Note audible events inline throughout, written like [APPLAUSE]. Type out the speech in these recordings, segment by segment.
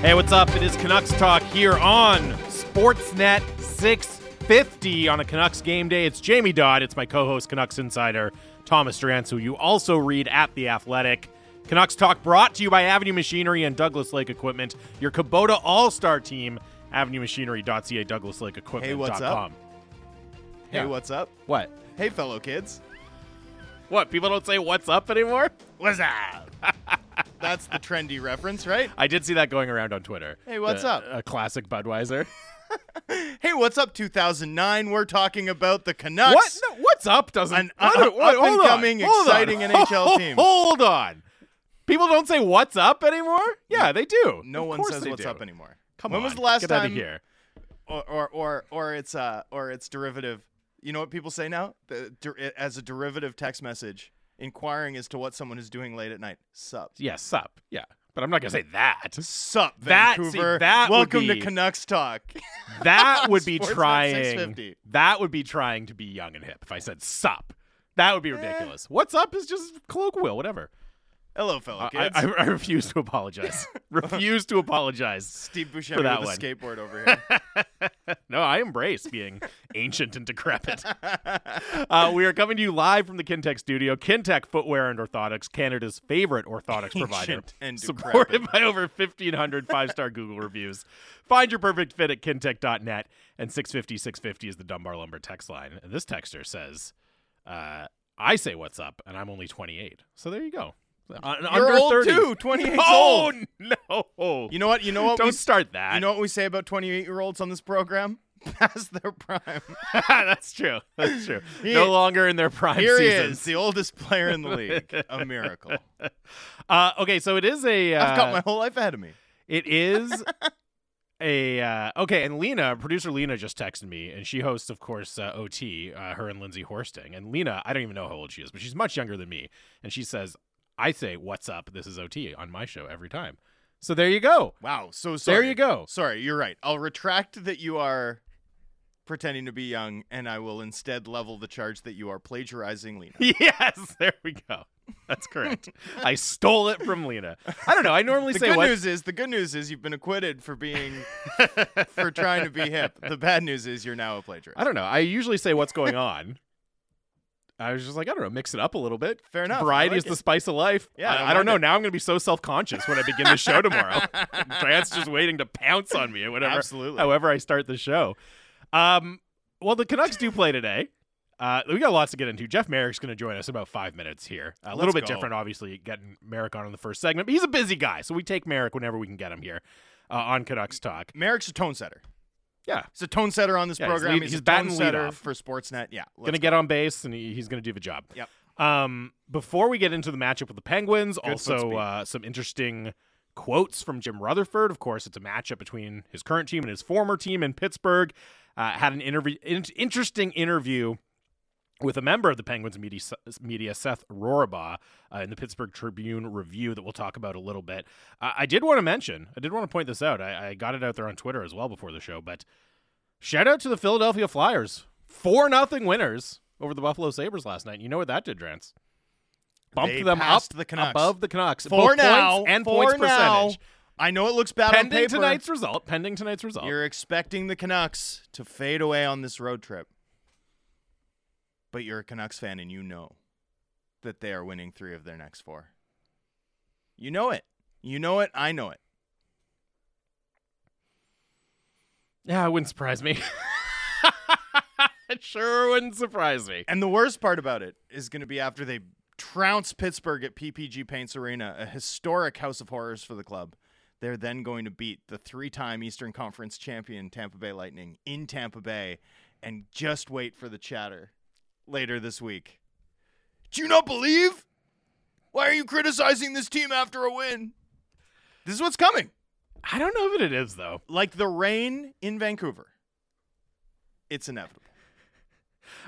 Hey, what's up? It is Canucks Talk here on Sportsnet 650 on a Canucks game day. It's Jamie Dodd. It's my co host, Canucks Insider, Thomas Drance, who you also read at The Athletic. Canucks Talk brought to you by Avenue Machinery and Douglas Lake Equipment, your Kubota All Star team, avenuemachinery.ca, Douglas Lake Equipment. Hey, what's up? Hey, Yeah. what's up? What? Hey, fellow kids. What? People don't say what's up anymore? What's up? [LAUGHS] That's the trendy reference, right? I did see that going around on Twitter. Hey, what's The- up? A classic Budweiser. [LAUGHS] Hey, what's up, 2009? We're talking about the Canucks. What? No, what's up doesn't. An up- what- hold on, up-and-coming, hold exciting [LAUGHS] NHL team. Hold on. People don't say what's up anymore. Yeah, they do. No Of one course says they what's do. up anymore. Come on. when on. was the last Get time? out of here. Or, or or or it's uh or it's derivative. You know what people say now? The, der- as a derivative text message, inquiring as to what someone is doing late at night. Sup. Yes, sup. Yeah, but I'm not gonna say that. Sup, That- see, Vancouver. that would Welcome be- to Canucks Talk. [LAUGHS] That would be [LAUGHS] trying. That would be trying to be young and hip. If I said sup, that would be eh. ridiculous. What's up is just colloquial, whatever. Hello, fellow I, kids. I, I refuse to apologize. [LAUGHS] [LAUGHS] refuse to apologize. Steve Buscemi for that with one. a skateboard over here. [LAUGHS] no, I embrace being ancient and decrepit. Uh, we are coming to you live from the Kintec studio. Kintec Footwear and Orthotics, Canada's favorite orthotics provider. Ancient and supported decrepit. by over 1,500 five star Google reviews. Find your perfect fit at kintec.net. And 650 650 is the Dunbar Lumber text line. And this texter says, uh, I say what's up, and I'm only 28. So there you go. Uh, You're under old 30. too. 28 's [LAUGHS] Oh, old. no. You know what? You know what? Don't we, start that. You know what we say about 28 year olds on this program? [LAUGHS] Past their prime. [LAUGHS] That's true. That's true. He- no longer in their prime Here he is, the oldest player in the league. A miracle. Uh, okay, so it is a. Uh, I've got my whole life ahead of me. It is a. Uh, okay, and Lena, producer Lena, just texted me, and she hosts, of course, uh, OT. Uh, her and Lindsay Horsting, and Lena, I don't even know how old she is, but she's much younger than me, and she says, "I say what's up. This is OT on my show every time." So there you go. Wow. So sorry. There you go. Sorry, you're right. I'll retract that you are pretending to be young, and I will instead level the charge that you are plagiarizing Lena. [LAUGHS] Yes, there we go. That's correct. [LAUGHS] I stole it from Lena. I don't know. I normally The say good what. news is the good news is you've been acquitted for being for trying to be hip. [LAUGHS] The bad news is you're now a plagiarist. I don't know. I usually say what's going on. I was just like, I don't know, mix it up a little bit. Fair enough. Variety like is the spice of life. Yeah, I, I I don't know. it. Now I'm going to be so self conscious when I begin the show tomorrow. [LAUGHS] Grant's just waiting to pounce on me, or whatever. Absolutely. However, I start the show. Um, well, the Canucks do play today. Uh, we got lots to get into. Jeff Marek's going to join us in about five minutes here. A little Let's bit go. different, obviously, getting Marek on in the first segment. But he's a busy guy, so we take Marek whenever we can get him here uh, on Canucks Talk. Marek's a tone setter. Yeah, He's a tone setter on this Yeah, he's program. lead- he's, he's a batting tone setter for Sportsnet. Yeah. gonna get on base and he, he's gonna do the job. Yep. Um, before we get into the matchup with the Penguins, Good also uh, some interesting quotes from Jim Rutherford. Of course, it's a matchup between his current team and his former team in Pittsburgh. Uh, had an interview, in- interesting interview with a member of the Penguins media, media Seth Rorabaugh, uh, in the Pittsburgh Tribune review that we'll talk about a little bit. Uh, I did want to mention, I did want to point this out. I, I got it out there on Twitter as well before the show, but shout out to the Philadelphia Flyers, four nothing winners over the Buffalo Sabres last night. You know what that did, Drance? Bumped They them up the Canucks. above the Canucks. For both now, points and for points now, percentage. I know it looks bad on Pending tonight's result. Pending tonight's result. You're expecting the Canucks to fade away on this road trip. But you're a Canucks fan and you know that they are winning three of their next four. You know it. You know it. I know it. yeah, it wouldn't surprise me. [LAUGHS] it sure wouldn't surprise me. And the worst part about it is going to be after they trounce Pittsburgh at PPG Paints Arena, a historic house of horrors for the club. They're then going to beat the three time Eastern Conference champion Tampa Bay Lightning in Tampa Bay and just wait for the chatter later this week. Do you not believe? Why are you criticizing this team after a win? This is what's coming. I don't know if it is though. Like the rain in Vancouver. It's inevitable.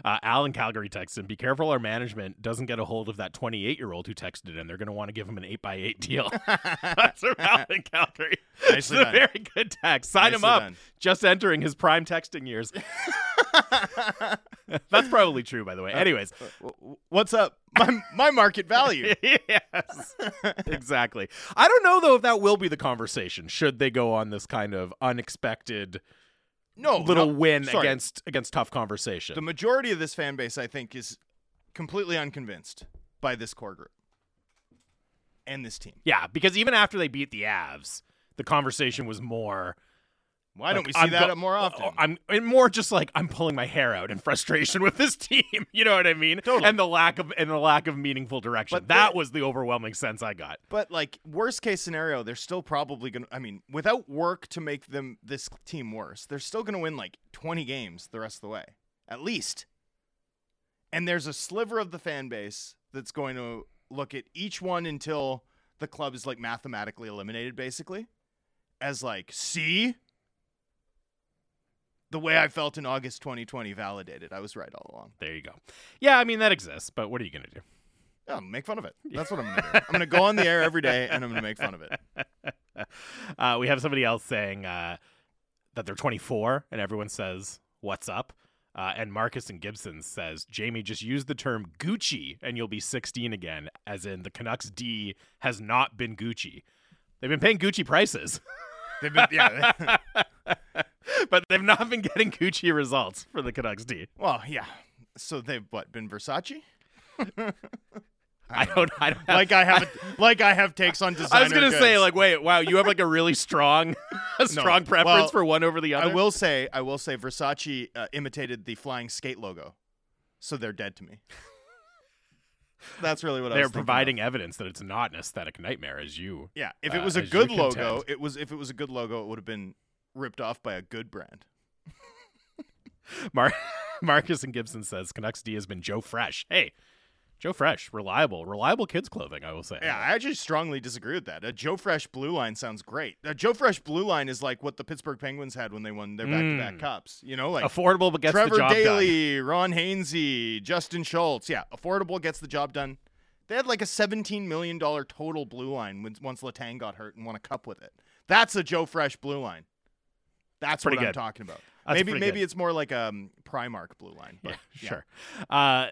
Uh, Alan Calgary texts him, "Be careful, our management doesn't get a hold of that 28 year old who texted in. They're going to want to give him an eight by eight [LAUGHS] deal." [LAUGHS] That's from Alan Calgary. Nicely it's a very good text. Sign him up. done. Just entering his prime texting years. [LAUGHS] That's probably true, by the way. Anyways, W- w- What's up? My, my market value. yes, exactly. I don't know though if that will be the conversation. Should they go on this kind of unexpected No, little no, win sorry. against against tough conversation? The majority of this fan base, I think, is completely unconvinced by this core group and this team. yeah, because even after they beat the Avs, the conversation was more. Why don't like, we see I'm that go- more uh, often? I'm and more just like I'm pulling my hair out in frustration with this [LAUGHS] team. You know what I mean? Totally. And the lack of and the lack of meaningful direction. But that they- was the overwhelming sense I got. But like worst case scenario, they're still probably gonna. I mean, without work to make them this team worse, they're still gonna win like 20 games the rest of the way, at least. And there's a sliver of the fan base that's going to look at each one until the club is like mathematically eliminated, basically, as like, see, the way I felt in August 2020 validated. I was right all along. There you go. Yeah, I mean that exists, but what are you gonna do? Yeah, make fun of it. [LAUGHS] That's what I'm gonna do. I'm gonna go on the air every day and I'm gonna make fun of it. [LAUGHS] uh, we have somebody else saying uh, that they're 24, and everyone says, "What's up?" Uh, and Marcus and Gibson says, "Jamie, just use the term Gucci, and you'll be 16 again." As in, the Canucks D has not been Gucci. They've been paying Gucci prices, They've been, yeah. [LAUGHS] but they've not been getting Gucci results for the Canucks D. Well, yeah. So they've what been Versace? I don't. I don't. Have, Like I have, a, like I have takes on designer. [LAUGHS] I was gonna say, like, wait, wow, you have like a really strong, [LAUGHS] a strong preference well, for one over the other. I will say, I will say, Versace uh, imitated the flying skate logo, so they're dead to me. [LAUGHS] That's really what I They're was thinking of. providing evidence that it's not an aesthetic nightmare, as you Yeah, if uh, it was a good contend. logo, it was. If it was a good logo, it would have been ripped off by a good brand. [LAUGHS] Mar- [LAUGHS] Marcus and Gibson says Canucks D has been Joe Fresh. Hey, Joe Fresh, reliable, reliable kids clothing. I will say. Yeah, I actually strongly disagree with that. A Joe Fresh blue line sounds great. A Joe Fresh blue line is like what the Pittsburgh Penguins had when they won their back-to-back Mm. cups. You know, like affordable but gets Trevor the job done. Daley, Ron Hainsey, Justin Schultz. Yeah, affordable gets the job done. They had like a $17 million total blue line when, once Letang got hurt and won a cup with it. That's a Joe Fresh blue line. That's Pretty what I'm talking about. That's maybe maybe good. it's more like a um, Primark blue line. But Yeah, sure. Uh,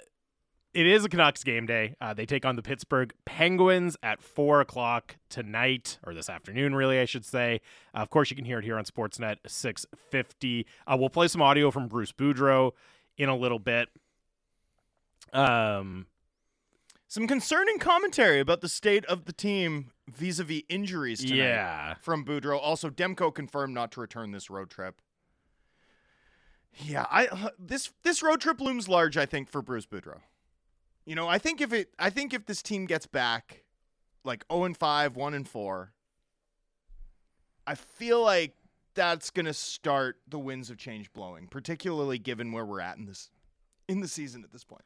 it is a Canucks game day. Uh, they take on the Pittsburgh Penguins at four o'clock tonight, or this afternoon, really, I should say. Uh, of course, you can hear it here on Sportsnet six fifty. Uh, we'll play some audio from Bruce Boudreau in a little bit. Um, Some concerning commentary about the state of the team vis-a-vis injuries tonight. yeah, from Boudreau. Also, Demko confirmed not to return this road trip. Yeah, I uh, this this road trip looms large. I think for Bruce Boudreau. You know, I think if it, I think if this team gets back, like zero and five, one and four, I feel like that's gonna start the winds of change blowing, particularly given where we're at in this in the season at this point.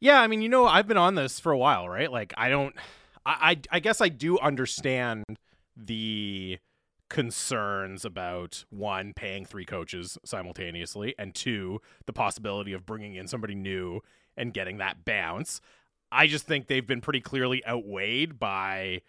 Yeah, I mean, you know, I've been on this for a while, right? Like, I don't, I, I, guess I do understand the concerns about one paying three coaches simultaneously, and two the possibility of bringing in somebody new and getting that bounce. I just think they've been pretty clearly outweighed by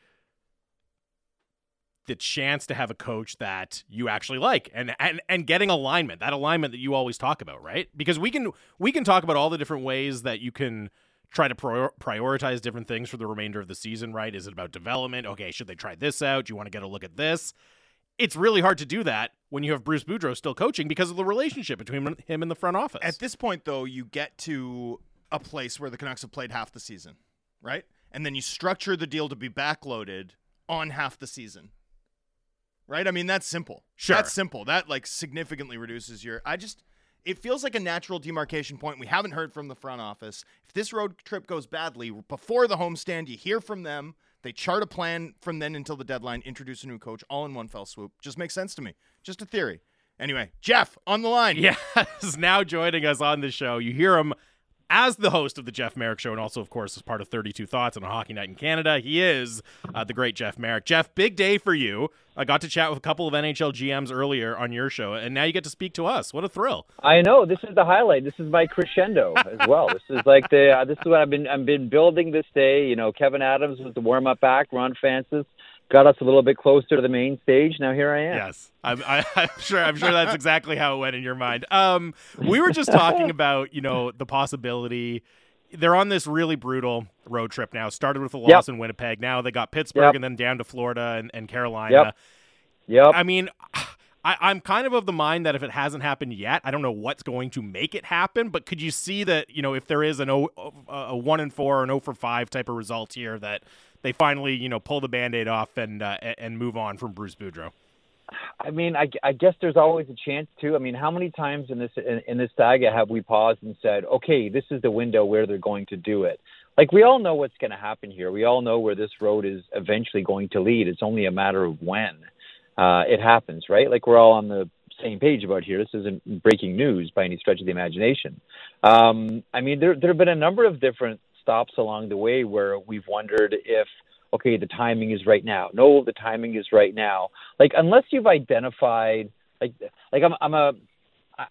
the chance to have a coach that you actually like and and and getting alignment that alignment that you always talk about right because we can we can talk about all the different ways that you can try to prior- prioritize different things for the remainder of the season right is it about development okay should they try this out do you want to get a look at this it's really hard to do that when you have Bruce Boudreau still coaching because of the relationship between him and the front office At this point, though, you get to a place where the Canucks have played half the season, right? And then you structure the deal to be backloaded on half the season, right? I mean, that's simple. Sure. That's simple. That like significantly reduces your. I just. It feels like a natural demarcation point. We haven't heard from the front office. If this road trip goes badly, before the homestand, you hear from them. They chart a plan from then until the deadline, introduce a new coach, all in one fell swoop. Just makes sense to me. Just a theory. Anyway, Jeff on the line. [LAUGHS] Yes, now joining us on the show. You hear him as the host of the Jeff Marek Show, and also, of course, as part of 32 Thoughts on a Hockey Night in Canada, he is uh, the great Jeff Marek. Jeff, big day for you. I got to chat with a couple of NHL GMs earlier on your show, and now you get to speak to us. What a thrill! I know this is the highlight. This is my crescendo [LAUGHS] as well. this is like the uh, this is what I've been I've been building this day. You know, Kevyn Adams was the warm up act. Ron Francis got us a little bit closer to the main stage. Now here I am. Yes, I'm, I, [LAUGHS] am sure. I'm sure that's exactly how it went in your mind. Um, we were just talking [LAUGHS] about you know the possibility. They're on this really brutal road trip now. Started with a loss yep. in Winnipeg. Now they got Pittsburgh yep. and then down to Florida and, and Carolina. Yep. Yep. I mean. I, am kind of of the mind that if it hasn't happened yet, I don't know what's going to make it happen. But could you see that you know if there is an o, a one and four or an zero for five type of result here that they finally, you know, pull the band-aid off and uh, and move on from Bruce Boudreau? I mean, I, I, guess there's always a chance too. I mean, how many times in this in, in, this saga have we paused and said, "Okay, this is the window where they're going to do it." Like we all know what's going to happen here. We all know where this road is eventually going to lead. It's only a matter of when uh, it happens, right? Like we're all on the same page about here. This isn't breaking news by any stretch of the imagination. Um, I mean, there there have been a number of different stops along the way where we've wondered if okay the timing is right now. No the timing is right now. Like unless you've identified like like i'm i'm a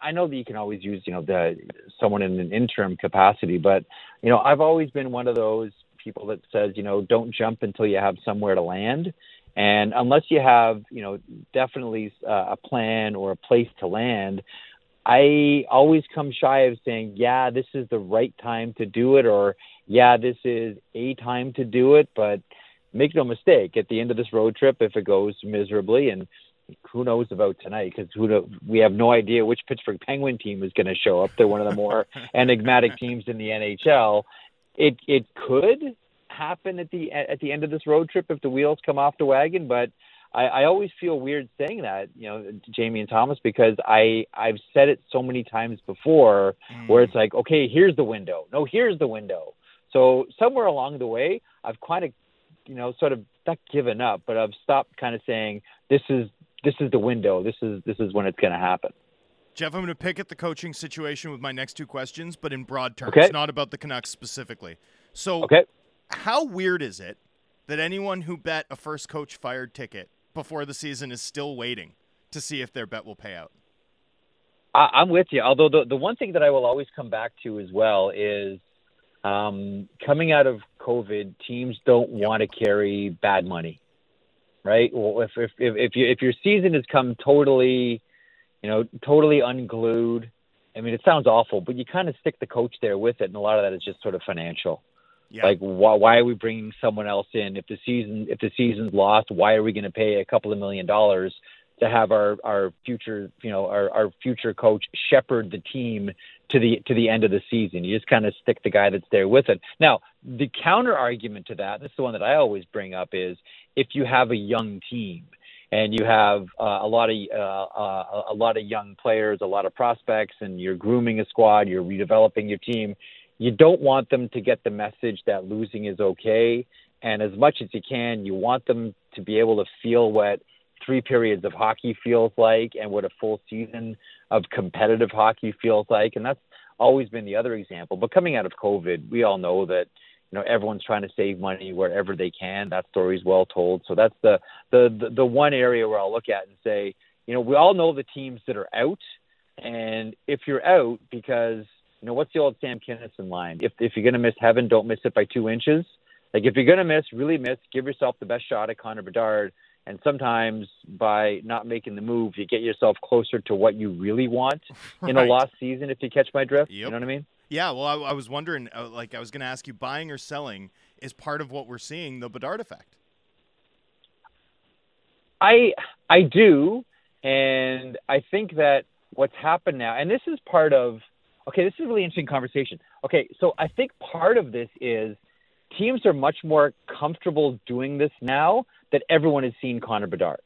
I know that you can always use, you know, the someone in an interim capacity, but you know, I've always been one of those people that says, you know, don't jump until you have somewhere to land, and unless you have, you know, definitely uh, a plan or a place to land, I always come shy of saying, yeah, this is the right time to do it, or yeah, this is a time to do it. But make no mistake, at the end of this road trip, if it goes miserably, and who knows about tonight, because who know, we have no idea which Pittsburgh Penguin team is going to show up. They're one of the more [LAUGHS] enigmatic teams in the NHL. It it could happen at the at the end of this road trip if the wheels come off the wagon, but I, I always feel weird saying that, you know, Jamie and Thomas, because I I've said it so many times before, mm. where it's like, okay, here's the window. No, here's the window. So somewhere along the way, I've kind of, you know, sort of not given up, but I've stopped kind of saying this is this is the window. This is this is when it's going to happen. Jeff, I'm going to pick at the coaching situation with my next two questions, but in broad terms, okay. not about the Canucks specifically. So, okay. how weird is it that anyone who bet a first coach fired ticket before the season is still waiting to see if their bet will pay out. I, am with you. Although the the one thing that I will always come back to as well is um, coming out of COVID, teams don't want to carry bad money, right? Well, if if if if, you, if your season has come totally, you know, totally unglued. I mean, it sounds awful, but you kind of stick the coach there with it, and a lot of that is just sort of financial. Yeah. Like why, why are we bringing someone else in if the season if the season's lost? Why are we going to pay a couple of million dollars to have our our future you know our our future coach shepherd the team to the to the end of the season? You just kind of stick the guy that's there with it. Now the counter argument to that, this is the one that I always bring up, is if you have a young team and you have uh, a lot of uh, uh, a lot of young players, a lot of prospects, and you're grooming a squad, you're redeveloping your team you don't want them to get the message that losing is okay. And as much as you can, you want them to be able to feel what three periods of hockey feels like and what a full season of competitive hockey feels like. And that's always been the other example. But coming out of COVID, we all know that you know everyone's trying to save money wherever they can. That story is well told. So that's the, the the the one area where I'll look at and say, you know, we all know the teams that are out, and if you're out because you know, what's the old Sam Kinison line? If if you're gonna miss heaven, don't miss it by two inches. Like if you're gonna miss, really miss, give yourself the best shot at Connor Bedard. And sometimes by not making the move, you get yourself closer to what you really want [LAUGHS] in a lost season. If you catch my drift, yep. you know what I mean? Yeah. Well, I, I was wondering, uh, like, I was going to ask you, buying or selling is part of what we're seeing the Bedard effect. I I do, and I think that what's happened now, and this is part of Okay, this is a really interesting conversation. Okay, so I think part of this is teams are much more comfortable doing this now that everyone has seen Connor Bedard.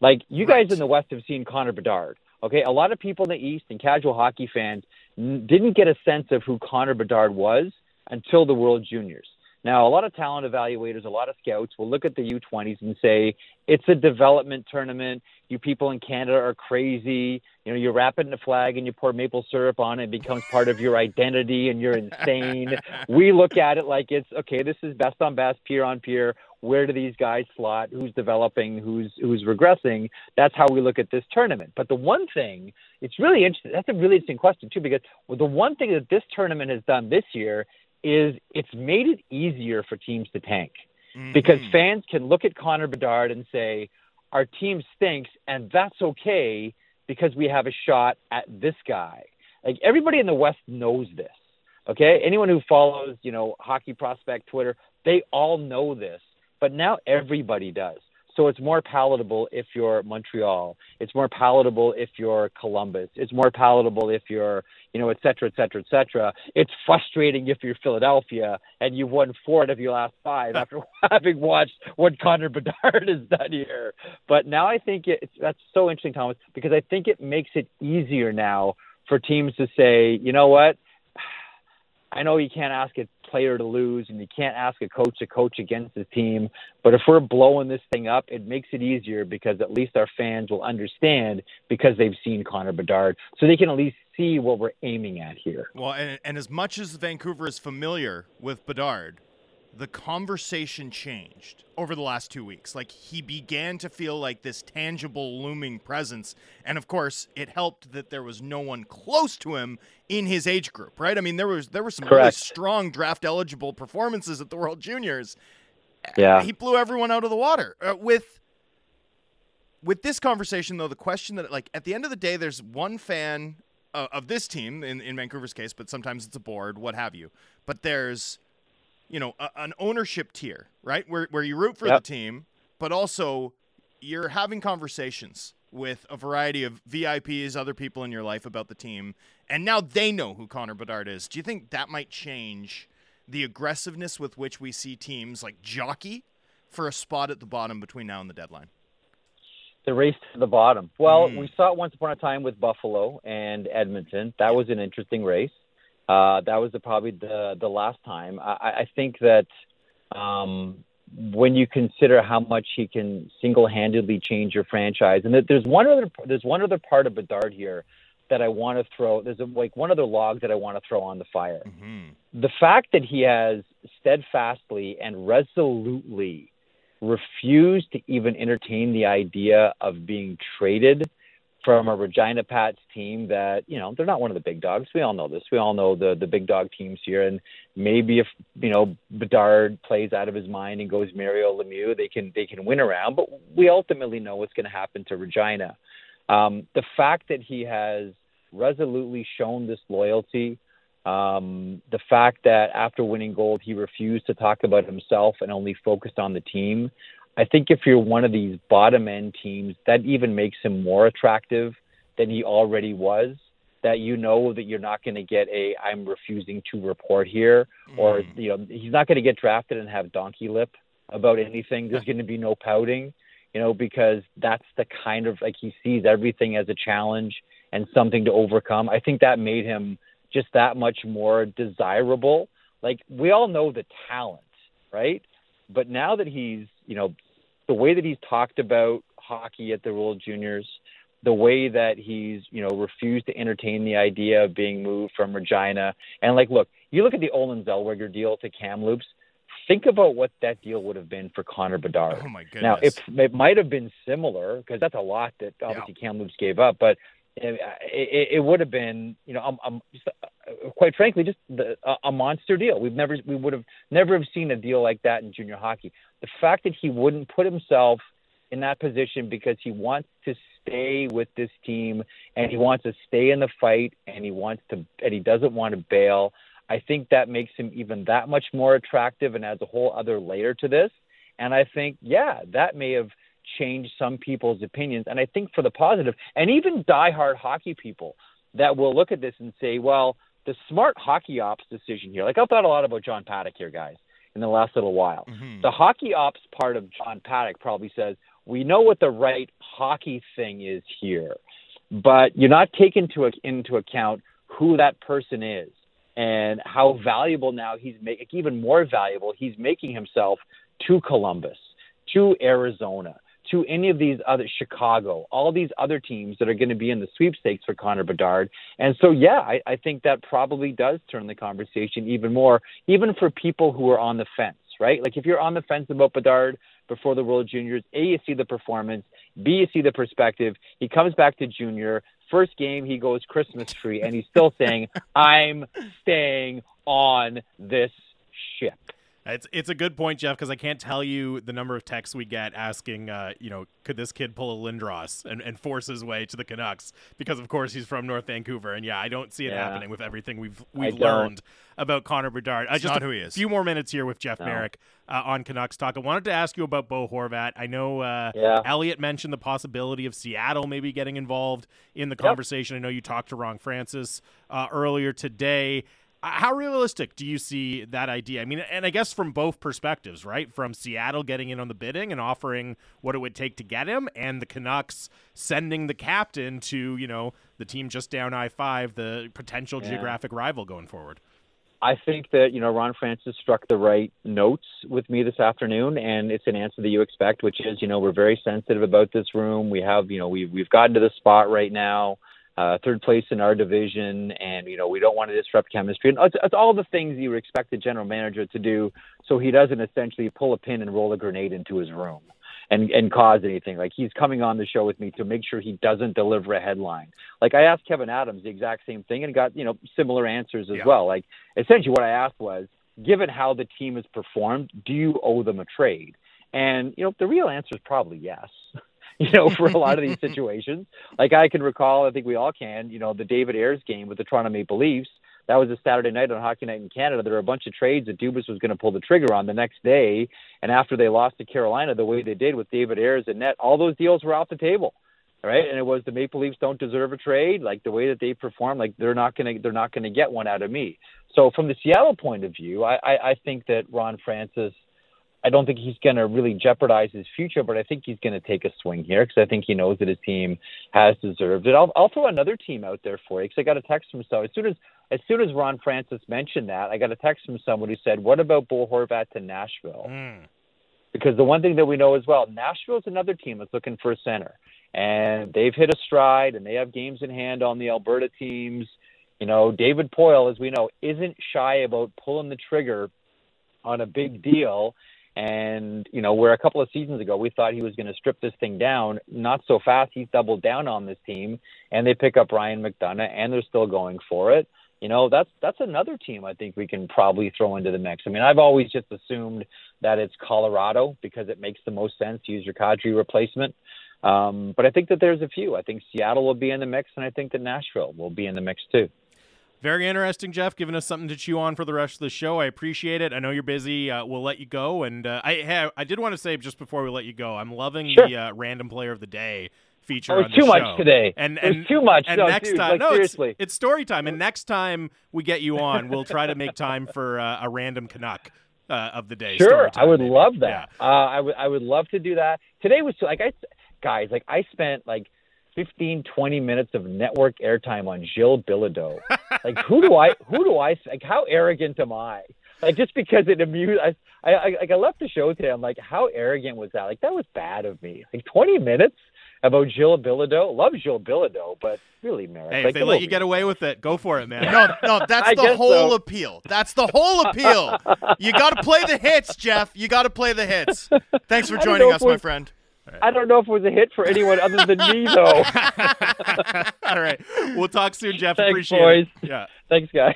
Like you right. guys in the West have seen Connor Bedard. Okay, a lot of people in the East and casual hockey fans n- didn't get a sense of who Connor Bedard was until the World Juniors. Now, a lot of talent evaluators, a lot of scouts will look at the U20s and say it's a development tournament. You people in Canada are crazy. You know, you wrap it in a flag and you pour maple syrup on it. It becomes part of your identity, and you're [LAUGHS] insane. we look at it like it's okay. This is best on best, peer on peer. Where do these guys slot? Who's developing? Who's who's regressing? That's how we look at this tournament. But the one thing, it's really interesting. That's a really interesting question too, because the one thing that this tournament has done this year is it's made it easier for teams to tank mm-hmm. because fans can look at Connor Bedard and say, our team stinks, and that's okay because we have a shot at this guy. Like everybody in the West knows this. Okay, anyone who follows, you know, hockey prospect Twitter, they all know this, but now everybody does. So it's more palatable if you're Montreal. It's more palatable if you're Columbus. It's more palatable if you're, you know, et cetera, et cetera, et cetera. It's frustrating if you're Philadelphia and you've won four out of your last five after [LAUGHS] having watched what Connor Bedard [LAUGHS] has done here. But now I think it's that's so interesting, Thomas, because I think it makes it easier now for teams to say, you know what, [SIGHS] I know you can't ask a player to lose and you can't ask a coach to coach against his team, but if we're blowing this thing up, it makes it easier because at least our fans will understand because they've seen Connor Bedard, so they can at least see what we're aiming at here. Well, and, and as much as Vancouver is familiar with Bedard, the conversation changed over the last two weeks. Like he began to feel like this tangible looming presence. And of course, it helped that there was no one close to him in his age group, right? I mean, there was there were some Correct. really strong draft eligible performances at the World Juniors. Yeah. He blew everyone out of the water. Uh, with with this conversation though, the question that like at the end of the day there's one fan uh, of this team in in Vancouver's case, but sometimes it's a board, what have you. But there's you know, a, an ownership tier, right? Where where you root for yep. the team, but also you're having conversations with a variety of VIPs, other people in your life about the team, and now they know who Connor Bedard is. Do you think that might change the aggressiveness with which we see teams like jockey for a spot at the bottom between now and the deadline? The race to the bottom. Well, mm. we saw it once upon a time with Buffalo and Edmonton. That was an interesting race. Uh, that was the, probably the the last time. I, I think that um, when you consider how much he can single-handedly change your franchise, and that there's one other there's one other part of Bedard here that I want to throw. There's a, like one other log that I want to throw on the fire. Mm-hmm. The fact that he has steadfastly and resolutely refused to even entertain the idea of being traded from a Regina Pats team that you know they're not one of the big dogs. We all know this. We all know the the big dog teams here, and maybe if you know Bedard plays out of his mind and goes Mario Lemieux, they can they can win around. But we ultimately know what's going to happen to Regina. Um, the fact that he has resolutely shown this loyalty, um, the fact that after winning gold he refused to talk about himself and only focused on the team. I think if you're one of these bottom end teams, that even makes him more attractive than he already was. That you know that you're not going to get a I'm refusing to report here, mm. or you know he's not going to get drafted and have donkey lip about anything. There's going to be no pouting, you know, because that's the kind of like he sees everything as a challenge and something to overcome. I think that made him just that much more desirable. Like we all know the talent, right? But now that he's, you know, the way that he's talked about hockey at the World Juniors, the way that he's, you know, refused to entertain the idea of being moved from Regina. And like, look, you look at the Olen Zellweger deal to Kamloops. Think about what that deal would have been for Connor Bedard. Oh my goodness! Now, it, it might have been similar because that's a lot that obviously yeah. Kamloops gave up, but it, it, it would have been, you know, I'm, I'm just, quite frankly, just the, a, a monster deal. We've never, we would have never have seen a deal like that in junior hockey. The fact that he wouldn't put himself in that position because he wants to stay with this team and he wants to stay in the fight and he wants to, and he doesn't want to bail. I think that makes him even that much more attractive and adds a whole other layer to this. And I think, yeah, that may have change some people's opinions, and I think for the positive, and even diehard hockey people that will look at this and say, well, the smart hockey ops decision here, like I've thought a lot about John Paddock here, guys, in the last little while. Mm-hmm. The hockey ops part of John Paddock probably says, we know what the right hockey thing is here, but you're not taking into, into account who that person is. and how valuable now he's making, even more valuable, he's making himself to Columbus, to Arizona, to any of these other Chicago, all these other teams that are going to be in the sweepstakes for Connor Bedard. And so, yeah, I, I think that probably does turn the conversation even more, even for people who are on the fence, right? Like if you're on the fence about Bedard before the World Juniors, A, you see the performance, B, you see the perspective. He comes back to junior. First game, he goes Christmas tree, and he's still saying, [LAUGHS] I'm staying on this ship. It's it's a good point, Jeff, because I can't tell you the number of texts we get asking, uh, you know, could this kid pull a Lindros and, and force his way to the Canucks? Because of course he's from North Vancouver, and yeah, I don't see it Yeah. happening with everything we've we've learned about Connor Bedard. Uh, It's just not a who he is. few more minutes here with Jeff No. Marek uh, on Canucks talk. I wanted to ask you about Bo Horvat. I know uh, Yeah. Elliotte mentioned the possibility of Seattle maybe getting involved in the conversation. I know you talked to Ron Francis uh, earlier today. How realistic do you see that idea? I mean, and I guess from both perspectives, right? From Seattle getting in on the bidding and offering what it would take to get him, and the Canucks sending the captain to, you know, the team just down I 5, the potential Yeah. geographic rival going forward. I think that you know Ron Francis struck the right notes with me this afternoon, and it's an answer that you expect, which is you know we're very sensitive about this room. We have you know we've we've gotten to the spot right now, uh, third place in our division, and you know we don't want to disrupt chemistry, and it's, it's all the things you would expect a general manager to do, so he doesn't essentially pull a pin and roll a grenade into his room. And, and cause anything like he's coming on the show with me to make sure he doesn't deliver a headline. Like I asked Kevyn Adams the exact same thing and got you know similar answers as Yeah. well. Like essentially what I asked was, given how the team has performed, do you owe them a trade? And you know, the real answer is probably yes. [LAUGHS] [LAUGHS] you know, for a lot of these [LAUGHS] situations, like I can recall, I think we all can. You know, the David Ayres game with the Toronto Maple Leafs. That was a Saturday night on Hockey Night in Canada. There were a bunch of trades that Dubas was going to pull the trigger on the next day, and after they lost to Carolina the way they did with David Ayres and net, all those deals were off the table right? And it was the Maple Leafs don't deserve a trade. Like the way that they perform, like they're not gonna they're not gonna get one out of me. So from the Seattle point of view, I, I, I think that Ron Francis, I don't think he's gonna really jeopardize his future, but I think he's gonna take a swing here because I think he knows that his team has deserved it. I'll, I'll throw another team out there for you because I got a text from so as soon as as soon as Ron Francis mentioned that, I got a text from someone who said, "What about Bo Horvat to Nashville?" Mm. because the one thing that we know as well, Nashville is another team that's looking for a center, and they've hit a stride, and they have games in hand on the Alberta teams. You know, David Poile, as we know, isn't shy about pulling the trigger on a big deal. And you know, where a couple of seasons ago we thought he was going to strip this thing down, not so fast. He's doubled down on this team, and they pick up Ryan McDonagh, and they're still going for it. You know, that's that's another team I think we can probably throw into the mix. I mean, I've always just assumed that it's Colorado because it makes the most sense to use your Kadri replacement. Um, but I think that there's a few. I think Seattle will be in the mix, and I think that Nashville will be in the mix too. Very interesting, Jeff. Giving us something to chew on for the rest of the show. I appreciate it. I know you're busy. Uh, we'll let you go. And uh, I have, I did want to say just before we let you go, I'm loving Sure. the uh, random player of the day feature. Oh, on it's the too much today. And and too much. And No, next dude, time, like, no, seriously. it's it's story time. And next time we get you on, we'll try to make time for uh, a random Canuck uh, of the day. Sure, story I would maybe. love Yeah. that. Uh, I would I would love to do that. Today was like I guys like I spent like 15 20 minutes of network airtime on Gilles Bilodeau. Like who do I who do I like how arrogant am I? Like just because it amused I I I, like, I left the show today I'm like how arrogant was that? Like that was bad of me. Like 20 minutes about Gilles Bilodeau. Love Gilles Bilodeau, but really Marek. Hey, like, if they let you get away with it, go for it, man. No, no, that's [LAUGHS] the whole so. appeal. That's the whole appeal. You got to play the hits, Jeff. You got to play the hits. Thanks for joining us, my we're- friend. I don't know if it was a hit for anyone other than me [LAUGHS] though. [LAUGHS] All right. We'll talk soon, Jeff. Thanks, Appreciate boys. it. Yeah. Thanks guys.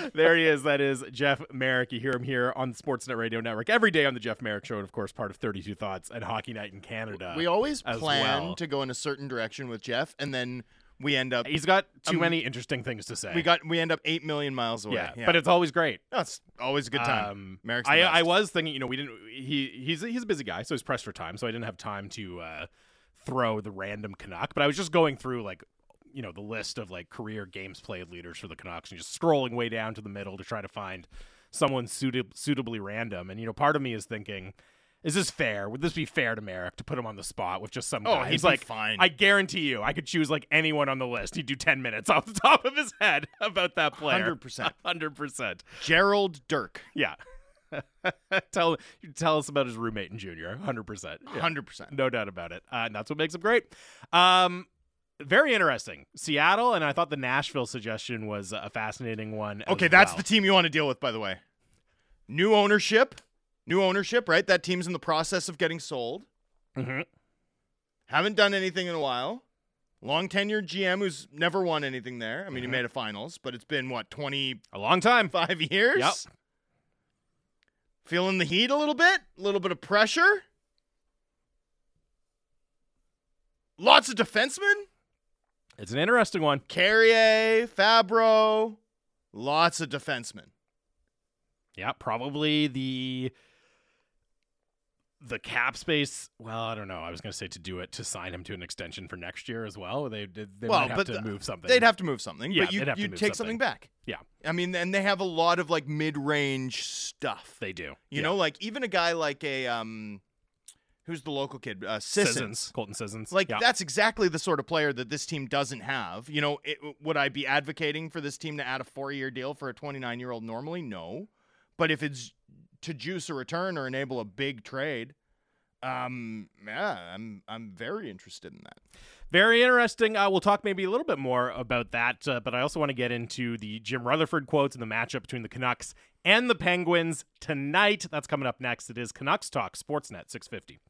[LAUGHS] there he is. That is Jeff Marek. You hear him here on the Sportsnet Radio Network every day on the Jeff Marek Show, and of course, part of 32 Thoughts and Hockey Night in Canada. We always plan well. to go in a certain direction with Jeff, and then we end up He's got too Um, many interesting things to say. we got we end up eight million miles away. yeah, but it's always great. that's always a good time. Um, Marek's the I, best. I was thinking, you know, we didn't. He he's he's a busy guy, so he's pressed for time, so I didn't have time to uh, throw the random Canuck. But I was just going through like, you know, the list of like career games played leaders for the Canucks, and just scrolling way down to the middle to try to find someone suitab- suitably random. And you know, part of me is thinking. Is this fair? Would this be fair to Marek to put him on the spot with just some Oh, guy? He's like, fine. I guarantee you, I could choose like anyone on the list. He'd do ten minutes [LAUGHS] off the top of his head about that player. 100%. [LAUGHS] hundred percent. Gerald Dirk. Yeah. [LAUGHS] tell tell us about his roommate in junior. Hundred percent. Hundred percent. No doubt about it. Uh, and that's what makes him great. Um, very interesting. Seattle, and I thought the Nashville suggestion was a fascinating one. Okay, that's well. the team you want to deal with, by the way. New ownership. New ownership, right? That team's in the process of getting sold. Mm-hmm. Haven't done anything in a while. Long tenured GM who's never won anything there. I mean, Mhm. he made a finals, but it's been what, twenty a long time. five years? Yep. Feeling the heat a little bit, a little bit of pressure. Lots of defensemen. It's an interesting one. Carrier, Fabbro, lots of defensemen. Yeah, probably the the cap space. Well, I don't know. I was going to say to do it to sign him to an extension for next year as well. They they, they Well, might have to the- move something. They'd have to move something, Yeah, but you they'd have to you move take something. something back. Yeah. I mean, and they have a lot of like mid-range stuff. They do. You Yeah. know, like even a guy like a um, who's the local kid, uh, Sissons. Sissons, Colton Sissons. Like yeah. that's exactly the sort of player that this team doesn't have. You know, it, would I be advocating for this team to add a four-year deal for a 29-year-old normally? No, but if it's to juice a return or enable a big trade, um, yeah, I'm I'm very interested in that. Very interesting. Uh, we'll talk maybe a little bit more about that, uh, but I also want to get into the Jim Rutherford quotes and the matchup between the Canucks and the Penguins tonight. That's coming up next. It is Canucks Talk, Sportsnet 650.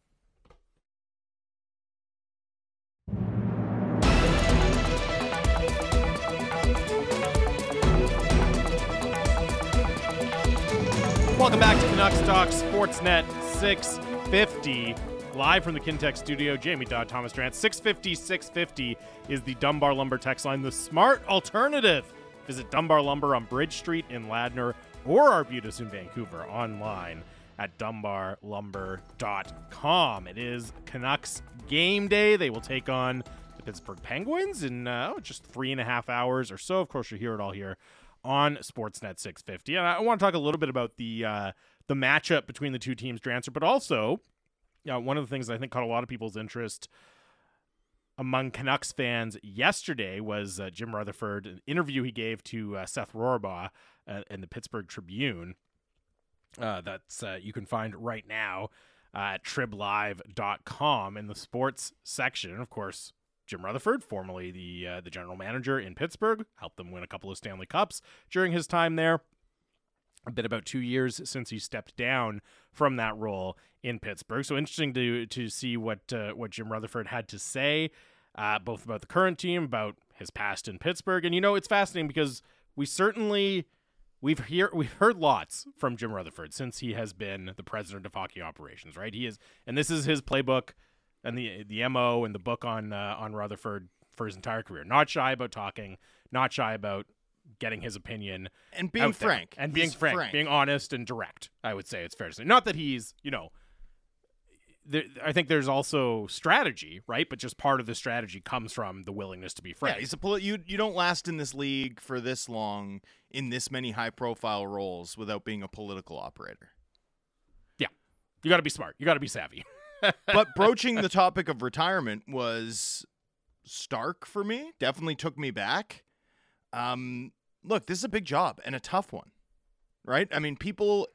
Welcome back to Canucks Talk Sportsnet 650. Live from the Kintec studio, Jamie Dodd, Thomas Drance. 650 650 is the Dunbar Lumber text line, the smart alternative. Visit Dunbar Lumber on Bridge Street in Ladner or Arbutus in Vancouver online at dunbarlumber.com. It is Canucks game day. They will take on the Pittsburgh Penguins in uh, oh, just three and a half hours or so. Of course, you'll hear it all here on Sportsnet 650. And I want to talk a little bit about the uh, the matchup between the two teams, Drancer, but also you know, one of the things I think caught a lot of people's interest among Canucks fans yesterday was uh, Jim Rutherford, an interview he gave to uh, Seth Rorabaugh uh, in the Pittsburgh Tribune. Uh, that's uh, you can find right now at triblive.com in the sports section. Of course, Jim Rutherford, formerly the uh, the general manager in Pittsburgh, helped them win a couple of Stanley Cups during his time there. A bit about two years since he stepped down from that role in Pittsburgh. So interesting to to see what uh, what Jim Rutherford had to say, uh, both about the current team, about his past in Pittsburgh, and you know it's fascinating because we certainly we've hear we've heard lots from Jim Rutherford since he has been the president of hockey operations. Right, he is, and this is his playbook and the the mo and the book on uh, on Rutherford for his entire career. Not shy about talking, not shy about getting his opinion And being there. frank. and being He's frank, being honest and direct. I would say it's fair to say. Not that he's, you know, there, I think there's also strategy, right? But just part of the strategy comes from the willingness to be frank. Yeah, he's a poli- you you don't last in this league for this long in this many high profile roles without being a political operator. Yeah, you got to be smart. You got to be savvy. [LAUGHS] But broaching the topic of retirement was stark for me. Definitely took me back. Um, look, this is a big job and a tough one, right? I mean, people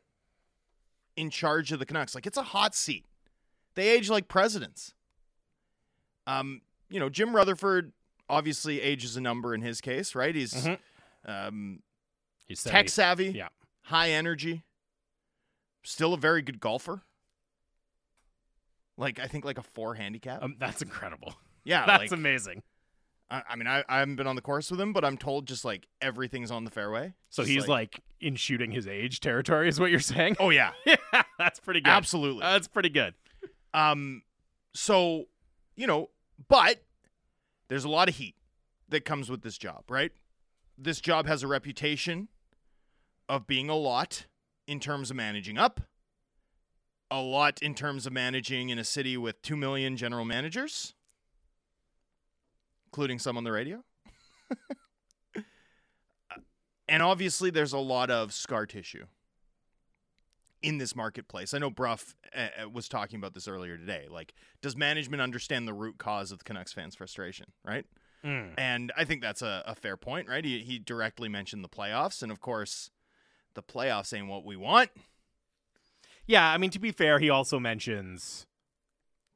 in charge of the Canucks, like it's a hot seat. They age like presidents. Um, you know, Jim Rutherford obviously ages a number in his case, right? He's Mhm. um, He's tech savvy, Yeah. high energy, still a very good golfer. Like I think like a four handicap. Um, that's incredible. [LAUGHS] yeah, That's like, amazing. I, I mean I, I haven't been on the course with him, but I'm told just like everything's on the fairway. So Just he's like, in shooting his age territory, is what you're saying? oh yeah, [LAUGHS] yeah, that's pretty good. absolutely. That's pretty good. Um, so you know, but there's a lot of heat that comes with this job, right? This job has a reputation of being a lot in terms of managing up, a lot in terms of managing in a city with 2 million general managers, including some on the radio. [LAUGHS] and obviously, there's a lot of scar tissue in this marketplace. I know Bruff uh, was talking about this earlier today. Like, does management understand the root cause of the Canucks fans' frustration, right? Mm. And I think that's a, a fair point, right? He, he directly mentioned the playoffs, and of course, the playoffs ain't what we want. Yeah, I mean to be fair, he also mentions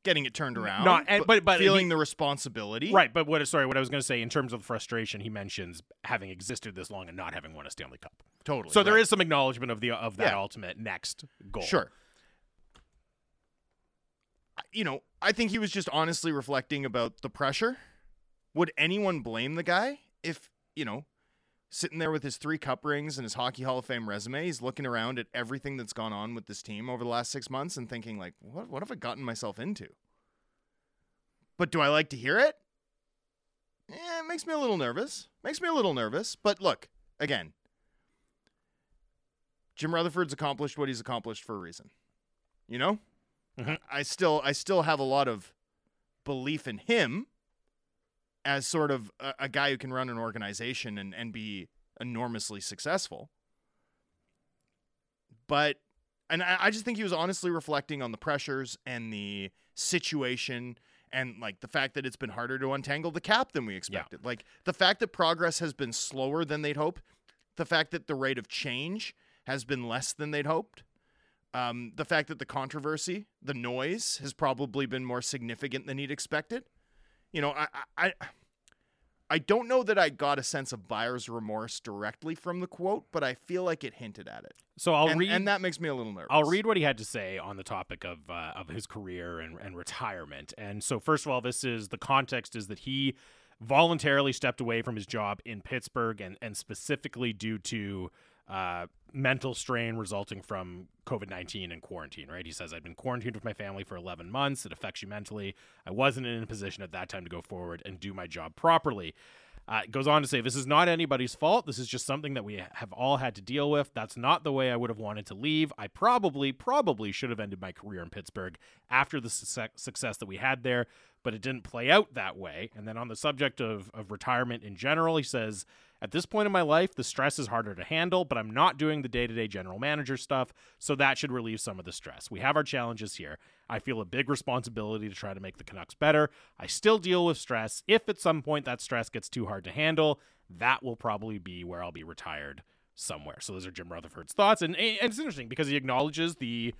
Getting it turned around, Not- and- but- but feeling he- the responsibility, right. But what? Sorry, what I was going to say in terms of frustration, he mentions having existed this long and not having won a Stanley Cup. Totally. So there right. is some acknowledgement of the of that Yeah. ultimate next goal. Sure. You know, I think he was just honestly reflecting about the pressure. Would anyone blame the guy if, you know, sitting there with his three cup rings and his Hockey Hall of Fame resume, he's looking around at everything that's gone on with this team over the last six months and thinking, like, what, what have I gotten myself into? But do I like to hear it? Eh, it makes me a little nervous. Makes me a little nervous. But look, again, Jim Rutherford's accomplished what he's accomplished for a reason. You know? Mhm. I still I still have a lot of belief in him as sort of a, a guy who can run an organization and, and be enormously successful. But and I, I just think he was honestly reflecting on the pressures and the situation and like the fact that it's been harder to untangle the cap than we expected. Like the fact that progress has been slower than they'd hoped, the fact that the rate of change has been less than they'd hoped. Um, the fact that the controversy, the noise, has probably been more significant than he'd expected. You know, I, I, I- don't know that I got a sense of buyer's remorse directly from the quote, but I feel like it hinted at it, So I'll and, read. and that makes me a little nervous. I'll read what he had to say on the topic of uh, of his career and, and retirement. And so, first of all, this is the context is that he voluntarily stepped away from his job in Pittsburgh, and and specifically due to uh, mental strain resulting from COVID nineteen and quarantine. Right? He says, "I've been quarantined with my family for eleven months. It affects you mentally. I wasn't in a position at that time to go forward and do my job properly." Uh, goes on to say, This is not anybody's fault. This is just something that we have all had to deal with. That's not the way I would have wanted to leave. I probably, probably should have ended my career in Pittsburgh after the success, success that we had there, but it didn't play out that way. And then on the subject of, of retirement in general, he says, At this point in my life, the stress is harder to handle, but I'm not doing the day to day general manager stuff, so that should relieve some of the stress. We have our challenges here. I feel a big responsibility to try to make the Canucks better. I still deal with stress. If at some point that stress gets too hard to handle, that will probably be where I'll be retired somewhere. So those are Jim Rutherford's thoughts, and, and it's interesting because he acknowledges the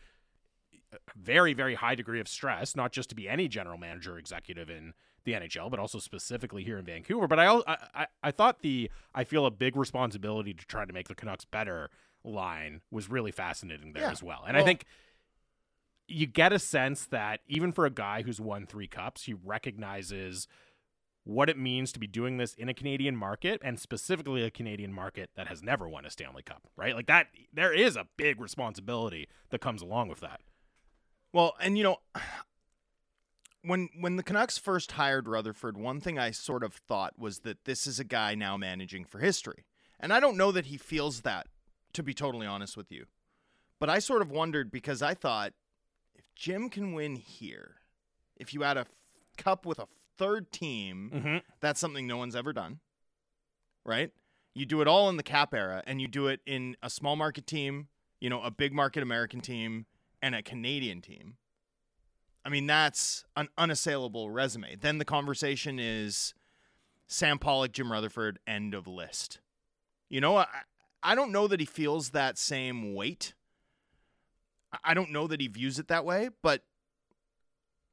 uh, very very high degree of stress, not just to be any general manager executive in the NHL, but also specifically here in Vancouver. But I I I, thought the I feel a big responsibility to try to make the Canucks better line was really fascinating there Yeah. as well, and I think you get a sense that even for a guy who's won three cups, he recognizes what it means to be doing this in a Canadian market and specifically a Canadian market that has never won a Stanley Cup, right? Like that, there is a big responsibility that comes along with that. Well, and you know, when when the Canucks first hired Rutherford, one thing I sort of thought was that this is a guy now managing for history. And I don't know that he feels that, to be totally honest with you. But I sort of wondered because I thought if Jim can win here, if you add a f- cup with a third team, Mm-hmm. that's something no one's ever done. Right? You do it all in the cap era and you do it in a small market team, you know, a big market American team and a Canadian team. I mean, that's an unassailable resume. Then the conversation is Sam Pollock, Jim Rutherford, end of list. You know, I, I don't know that he feels that same weight. I- don't know that he views it that way, but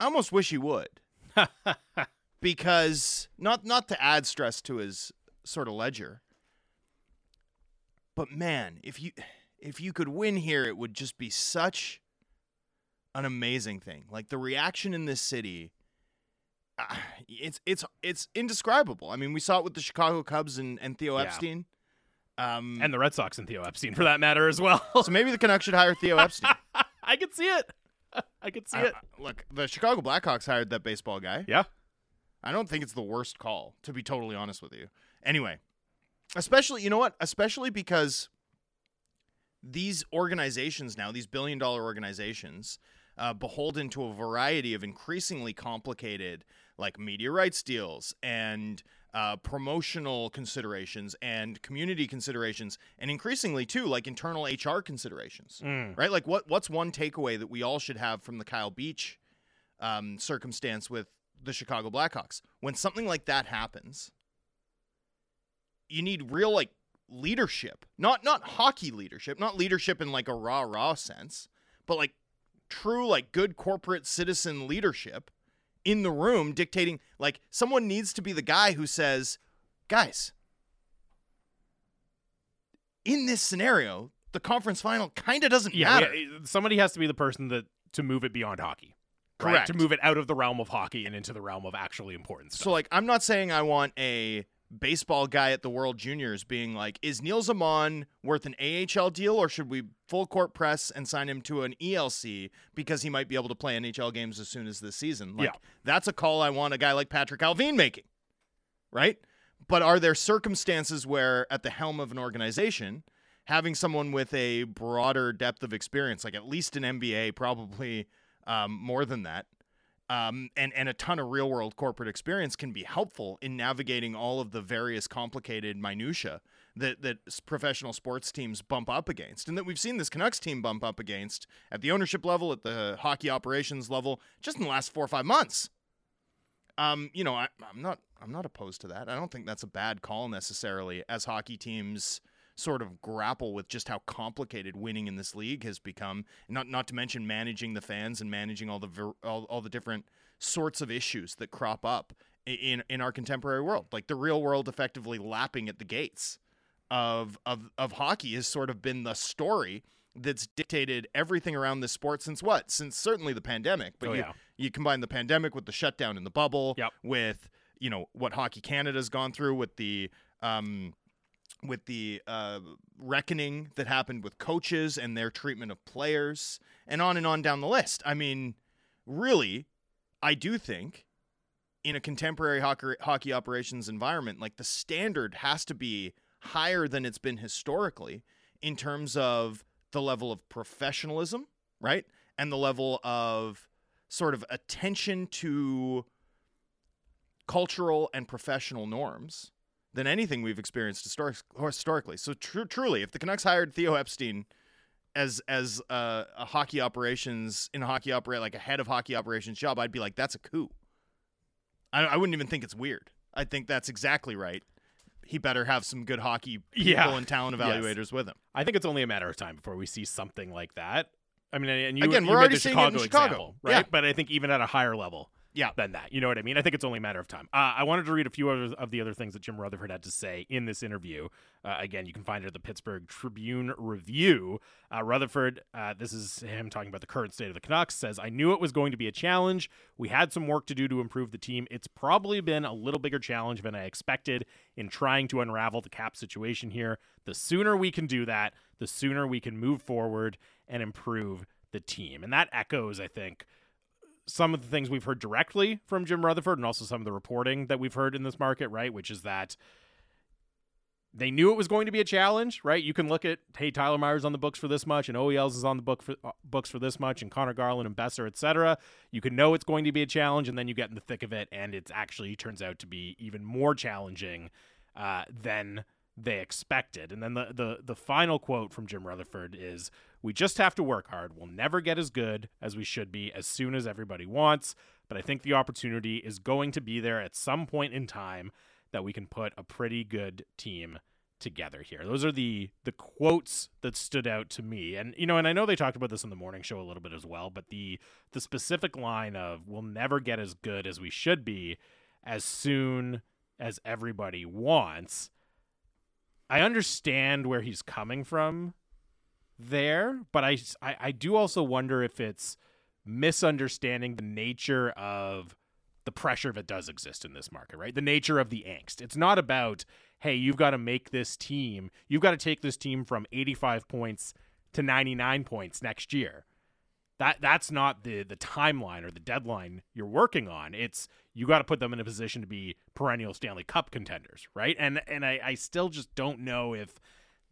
I almost wish he would [LAUGHS] because not not to add stress to his sort of ledger. But man, if you if you could win here, it would just be such an amazing thing. Like the reaction in this city, uh, it's it's it's indescribable. I mean, we saw it with the Chicago Cubs and, and Theo Yeah. Epstein. Um, and the Red Sox and Theo Epstein for that matter as well. so maybe the Canucks should hire Theo Epstein. [LAUGHS] I could see it. [LAUGHS] I could see I- it. Look, the Chicago Blackhawks hired that baseball guy. Yeah. I don't think it's the worst call, to be totally honest with you. Anyway, especially, you know what? Especially because these organizations now, these billion dollar organizations, uh, beholden to a variety of increasingly complicated, like media rights deals and uh, promotional considerations and community considerations, and increasingly too, like internal HR considerations, Mm. right? Like, what what's one takeaway that we all should have from the Kyle Beach um, circumstance with the Chicago Blackhawks? When something like that happens, you need real like leadership, not not hockey leadership, not leadership in like a rah rah sense, but like true like good corporate citizen leadership in the room dictating like someone needs to be the guy who says guys in this scenario the conference final kind of doesn't Yeah, matter yeah, eh, somebody has to be the person that to move it beyond hockey. right? Correct. To move it out of the realm of hockey and into the realm of actually important stuff. so like i'm not saying i want a baseball guy at the world juniors being like is nils aman worth an ahl deal or should we full court press and sign him to an elc because he might be able to play nhl games as soon as this season like Yeah. that's a call i want a guy like patrick allvin making right but are there circumstances where at the helm of an organization having someone with a broader depth of experience like at least an mba probably um, more than that um, and and a ton of real world corporate experience can be helpful in navigating all of the various complicated minutia that that professional sports teams bump up against, and that we've seen this Canucks team bump up against at the ownership level, at the hockey operations level, just in the last four or five months. Um, you know, I, I'm not I'm not opposed to that. I don't think that's a bad call necessarily, as hockey teams sort of grapple with just how complicated winning in this league has become. Not not to mention managing the fans and managing all the ver- all, all the different sorts of issues that crop up in in our contemporary world. Like the real world effectively lapping at the gates of of of hockey has sort of been the story that's dictated everything around this sport since what? Since certainly the pandemic. But Oh, you, yeah. you combine the pandemic with the shutdown in the bubble, Yep. with you know what Hockey Canada's gone through with the um, with the uh, reckoning that happened with coaches and their treatment of players, and on and on down the list. I mean, really, I do think in a contemporary hockey, hockey operations environment, like the standard has to be higher than it's been historically in terms of the level of professionalism, right? And the level of sort of attention to cultural and professional norms than anything we've experienced historic, historically. So tr- truly, if the Canucks hired Theo Epstein as as uh, a hockey operations in a hockey operate like a head of hockey operations job, I'd be like, that's a coup. I, I wouldn't even think it's weird. I think that's exactly right. He better have some good hockey people Yeah. and talent Yes. evaluators with him. I think it's only a matter of time before we see something like that. I mean, and you, Again, you we're already seeing it in Chicago, Chicago. example, right? Yeah. But I think even at a higher level Yeah. than that, you know what I mean? I think it's only a matter of time. Uh, I wanted to read a few other of the other things that Jim Rutherford had to say in this interview. Uh, again, you can find it at the Pittsburgh Tribune Review. Uh, Rutherford, uh, this is him talking about the current state of the Canucks, says, I knew it was going to be a challenge. We had some work to do to improve the team. It's probably been a little bigger challenge than I expected in trying to unravel the cap situation here. The sooner we can do that, the sooner we can move forward and improve the team. And that echoes, I think, some of the things we've heard directly from Jim Rutherford and also some of the reporting that we've heard in this market, right? Which is that they knew it was going to be a challenge, right? You can look at, hey, Tyler Myers on the books for this much, and OELs is on the book for uh, books for this much, and Conor Garland and Boeser, et cetera. You can know it's going to be a challenge, and then you get in the thick of it, and it actually turns out to be even more challenging uh, than they expected. And then the, the the final quote from Jim Rutherford is, "We just have to work hard. We'll never get as good as we should be as soon as everybody wants, but I think the opportunity is going to be there at some point in time that we can put a pretty good team together here." Those are the the quotes that stood out to me. And you know, and I know they talked about this in the morning show a little bit as well, but the the specific line of "We'll never get as good as we should be as soon as everybody wants." I understand where he's coming from there, but I, I, I do also wonder if it's misunderstanding the nature of the pressure that does exist in this market, right? The nature of the angst. It's not about, hey, you've got to make this team, you've got to take this team from 85 points to 99 points next year. That that's not the the timeline or the deadline you're working on. It's you got to put them in a position to be perennial Stanley Cup contenders, right? And and I, I still just don't know if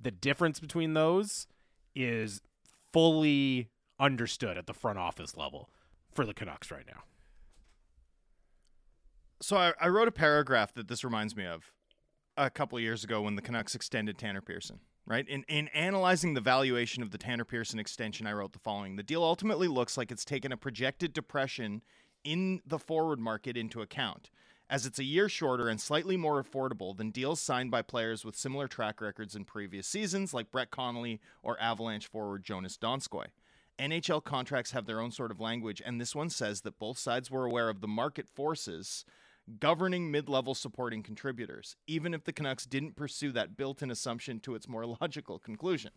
the difference between those is fully understood at the front office level for the Canucks right now. So I, I wrote a paragraph that this reminds me of a couple years ago when the Canucks extended Tanner Pearson. Right in in analyzing the valuation of the Tanner Pearson extension, I wrote the following: The deal ultimately looks like it's taken a projected depression in the forward market into account, as it's a year shorter and slightly more affordable than deals signed by players with similar track records in previous seasons, like Brett Connolly or Avalanche forward Joonas Donskoi. NHL contracts have their own sort of language, and this one says that both sides were aware of the market forces governing mid level supporting contributors, even if the Canucks didn't pursue that built in assumption to its more [LAUGHS] logical conclusion.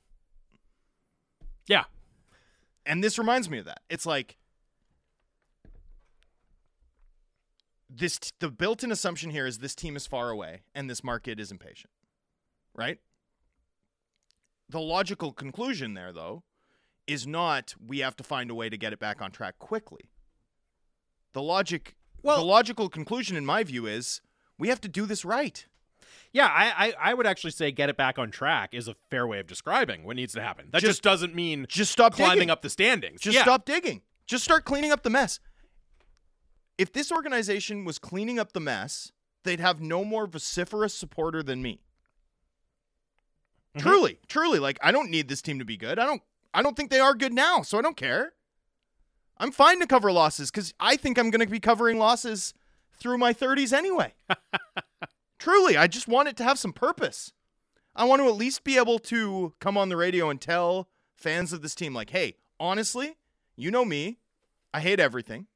Yeah. And this reminds me of that. It's like this t- the built in assumption here is this team is far away and this market is impatient. Right? The logical conclusion there though is not we have to find a way to get it back on track quickly. The logic Well- the logical conclusion in my view is we have to do this right. Yeah, I, I, I would actually say get it back on track is a fair way of describing what needs to happen. That just, Just- doesn't mean Just stop climbing digging. up the standings. Just Yeah. stop digging. Just start cleaning up the mess. If this organization was cleaning up the mess, they'd have no more vociferous supporter than me. Mhm. Truly, truly, like I don't need this team to be good. I don't I don't think they are good now, so I don't care. I'm fine to cover losses cuz I think I'm going to be covering losses through my 30s anyway. [LAUGHS] truly, I just want it to have some purpose. I want to at least be able to come on the radio and tell fans of this team like, "Hey, honestly, you know me. I hate everything.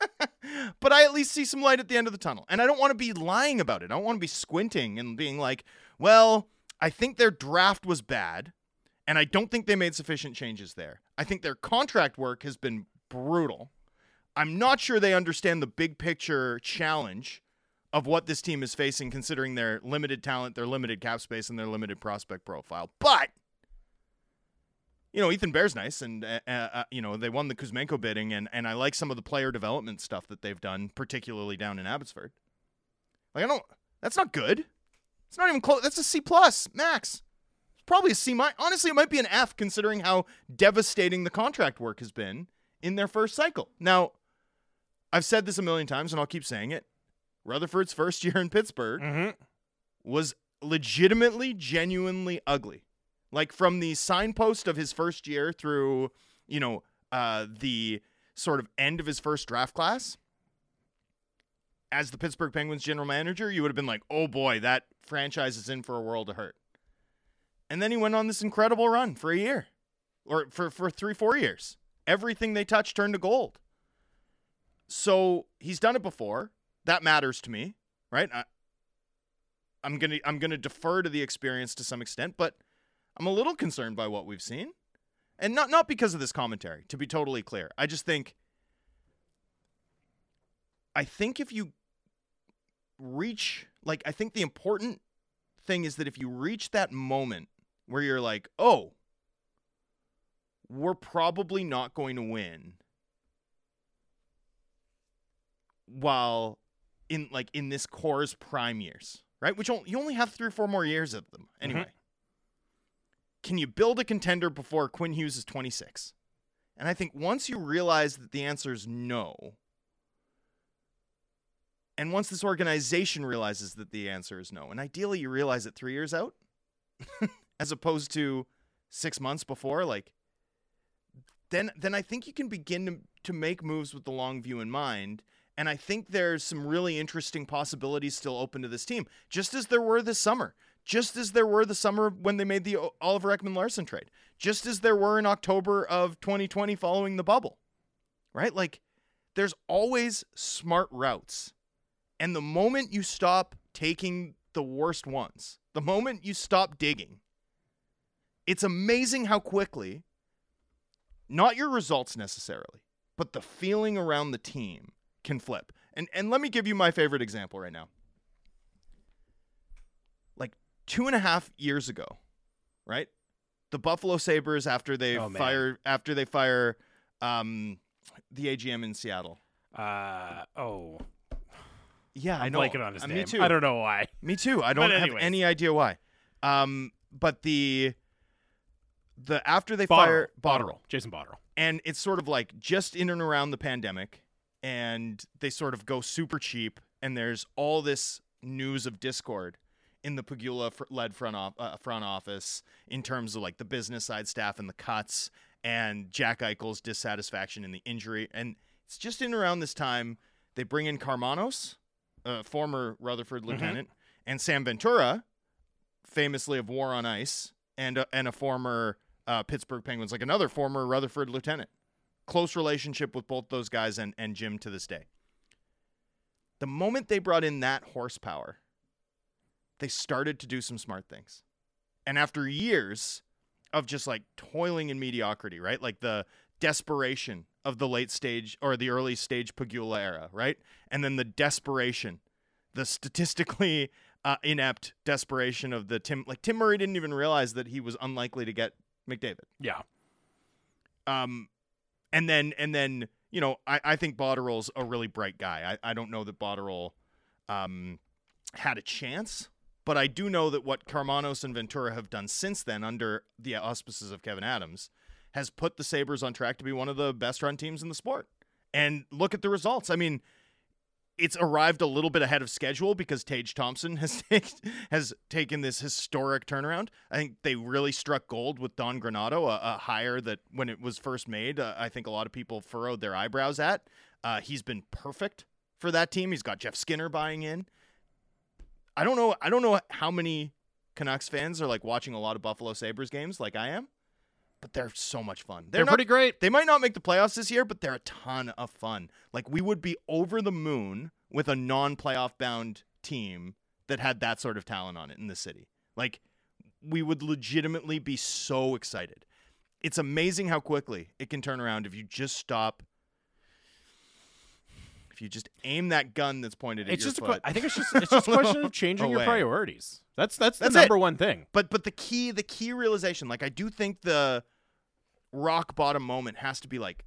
[LAUGHS] but I at least see some light at the end of the tunnel. And I don't want to be lying about it. I don't want to be squinting and being like, well, I think their draft was bad, and I don't think they made sufficient changes there. I think their contract work has been brutal. I'm not sure they understand the big picture challenge of what this team is facing, considering their limited talent, their limited cap space, and their limited prospect profile. But you know, Ethan Bear's nice, and uh, uh, you know they won the Kuzmenko bidding, and and I like some of the player development stuff that they've done, particularly down in Abbotsford. Like I don't, that's not good. It's not even close. That's a C plus max. Probably a C minus. Honestly, it might be an F considering how devastating the contract work has been in their first cycle. Now, I've said this a million times, and I'll keep saying it. Rutherford's first [LAUGHS] year in Pittsburgh Mhm. was legitimately, genuinely ugly. Like from the signpost of his first year through, you know, uh, the sort of end of his first draft class. As the Pittsburgh Penguins general manager, you would have been like, oh boy, that franchise is in for a world of hurt. And then he went on this incredible run for a year or for, for three, four years. Everything they touched turned to gold. So he's done it before. That matters to me, right? I, I'm gonna I'm gonna defer to the experience to some extent, but I'm a little concerned by what we've seen, and not not because of this commentary. To be totally clear, I just think I think if you reach like I think the important thing is that if you reach that moment where you're like, oh, we're probably not going to win, while in like in this core's prime years, right? Which on- you only have three or four more years of them mm-hmm. anyway. Can you build a contender before Quinn Hughes is 26? And I think once you realize that the answer is no, and once this organization realizes that the answer is no, and ideally you realize it three years out, [LAUGHS] as opposed to six months before, like then then I think you can begin to, to make moves with the long view in mind. And I think there's some really interesting possibilities still open to this team, just as there were this summer, just as there were the summer when they made the Oliver Ekman Larsson trade, just as there were in October of 2020 following the bubble, right? Like there's always smart routes. And the moment you stop taking the worst ones, the moment you stop digging, it's amazing how quickly, not your results necessarily, but the feeling around the team can flip. And and let me give you my favorite example right now. Like two and a half years ago, right? The Buffalo Sabres after they Oh, man. fire after they fire um the AGM in Seattle. Uh oh, Yeah, I I'm know. blanking on his Uh, name. Me too. I don't know why. Me too. I don't have any idea why. Um, but the the after they Botterill. fire Botterill. Jason Botterill. and it's sort of like just in and around the pandemic and they sort of go super cheap. And there's all this news of discord in the Pegula led front, off, uh, front office in terms of like the business side staff and the cuts and Jack Eichel's dissatisfaction in the injury. And it's just in around this time they bring in Karmanos, a former Rutherford lieutenant, and Sam Ventura, famously of War on Ice, and a, and a former uh, Pittsburgh Penguins, like another former Rutherford lieutenant. Close relationship with both those guys and, and Jim to this day. The moment they brought in that horsepower, they started to do some smart things. And after years of just like toiling in mediocrity, right? Like the desperation of the late stage or the early stage Pegula era, right? And then the desperation, the statistically uh, inept desperation of the Tim. Like Tim Murray didn't even realize that he was unlikely to get McDavid. Yeah. Um, and then and then you know I I think Botterill's a really bright guy. I I don't know that Botterill, um, had a chance but I do know that what Karmanos and Ventura have done since then, under the auspices of Kevyn Adams, has put the Sabres on track to be one of the best run teams in the sport. And look at the results. I mean, it's arrived a little bit ahead of schedule because Tage Thompson has [LAUGHS] has taken this historic turnaround. I think they really struck gold with Don Granato, a, a hire that when it was first made, uh, I think a lot of people furrowed their eyebrows at. Uh, he's been perfect for that team. He's got Jeff Skinner buying in. I don't know. I don't know how many Canucks fans are like watching a lot of Buffalo Sabres games like I am, but they're so much fun. They're, they're not, pretty great. They might not make the playoffs this year, but they're a ton of fun. Like we would be over the moon with a non-playoff bound team that had that sort of talent on it in the city. Like we would legitimately be so excited. It's amazing how quickly it can turn around if you just stop if you just aim that gun that's pointed at it's your just foot, I think it's just it's just a question of [LAUGHS] changing your priorities. That's that's the that's number it. one thing. But but the key the key realization, like I do think the rock bottom moment has to be like,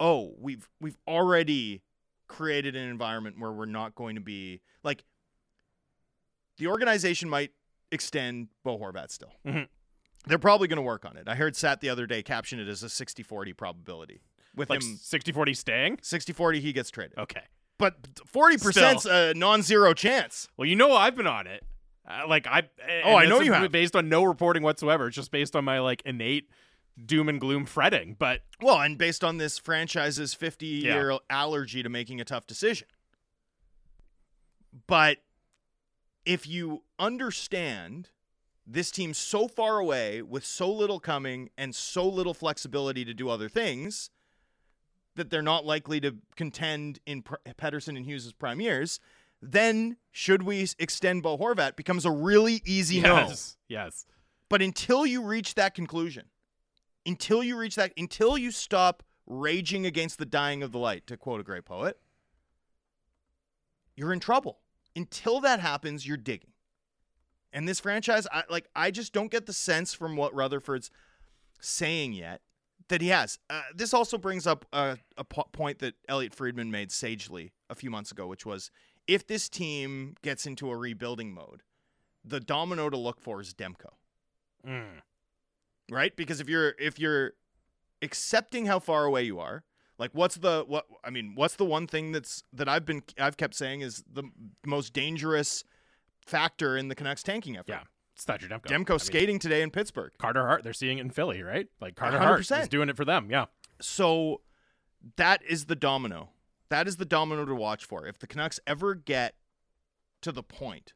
oh, we've we've already created an environment where we're not going to be like the organization might extend Bo Horvat still. Mm-hmm. They're probably going to work on it. I heard Sat the other day caption it as a 60-40 probability with like him 60-40 staying? 60-40 he gets traded. Okay. But 40% a non-zero chance. Well you know i've been on it. Uh, like i oh i know you have. based on no reporting whatsoever. It's just based on my like innate doom and gloom fretting but well and based on this franchise's 50 year yeah. allergy to making a tough decision but if you understand this team so far away with so little coming and so little flexibility to do other things that they're not likely to contend in Pettersson and Hughes' prime years, then should we extend Bo Horvat becomes a really easy yes, no. Yes. But until you reach that conclusion, until you reach that, until you stop raging against the dying of the light, to quote a great poet, you're in trouble. Until that happens, you're digging. And this franchise, I, like, I just don't get the sense from what Rutherford's saying yet that he has. Uh, this also brings up a, a po- point that Elliotte Friedman made sagely a few months ago, which was if this team gets into a rebuilding mode, the domino to look for is Demko. Mm. Right? Because if you're if you're accepting how far away you are, like what's the what I mean, what's the one thing that's that I've been I've kept saying is the most dangerous factor in the Canucks tanking effort. Yeah. It's Thatcher Demko. Demko I skating mean, today in Pittsburgh. Carter Hart, they're seeing it in Philly, right? Like Carter 100%. Hart is doing it for them. Yeah. So that is the domino. That is the domino to watch for. If the Canucks ever get to the point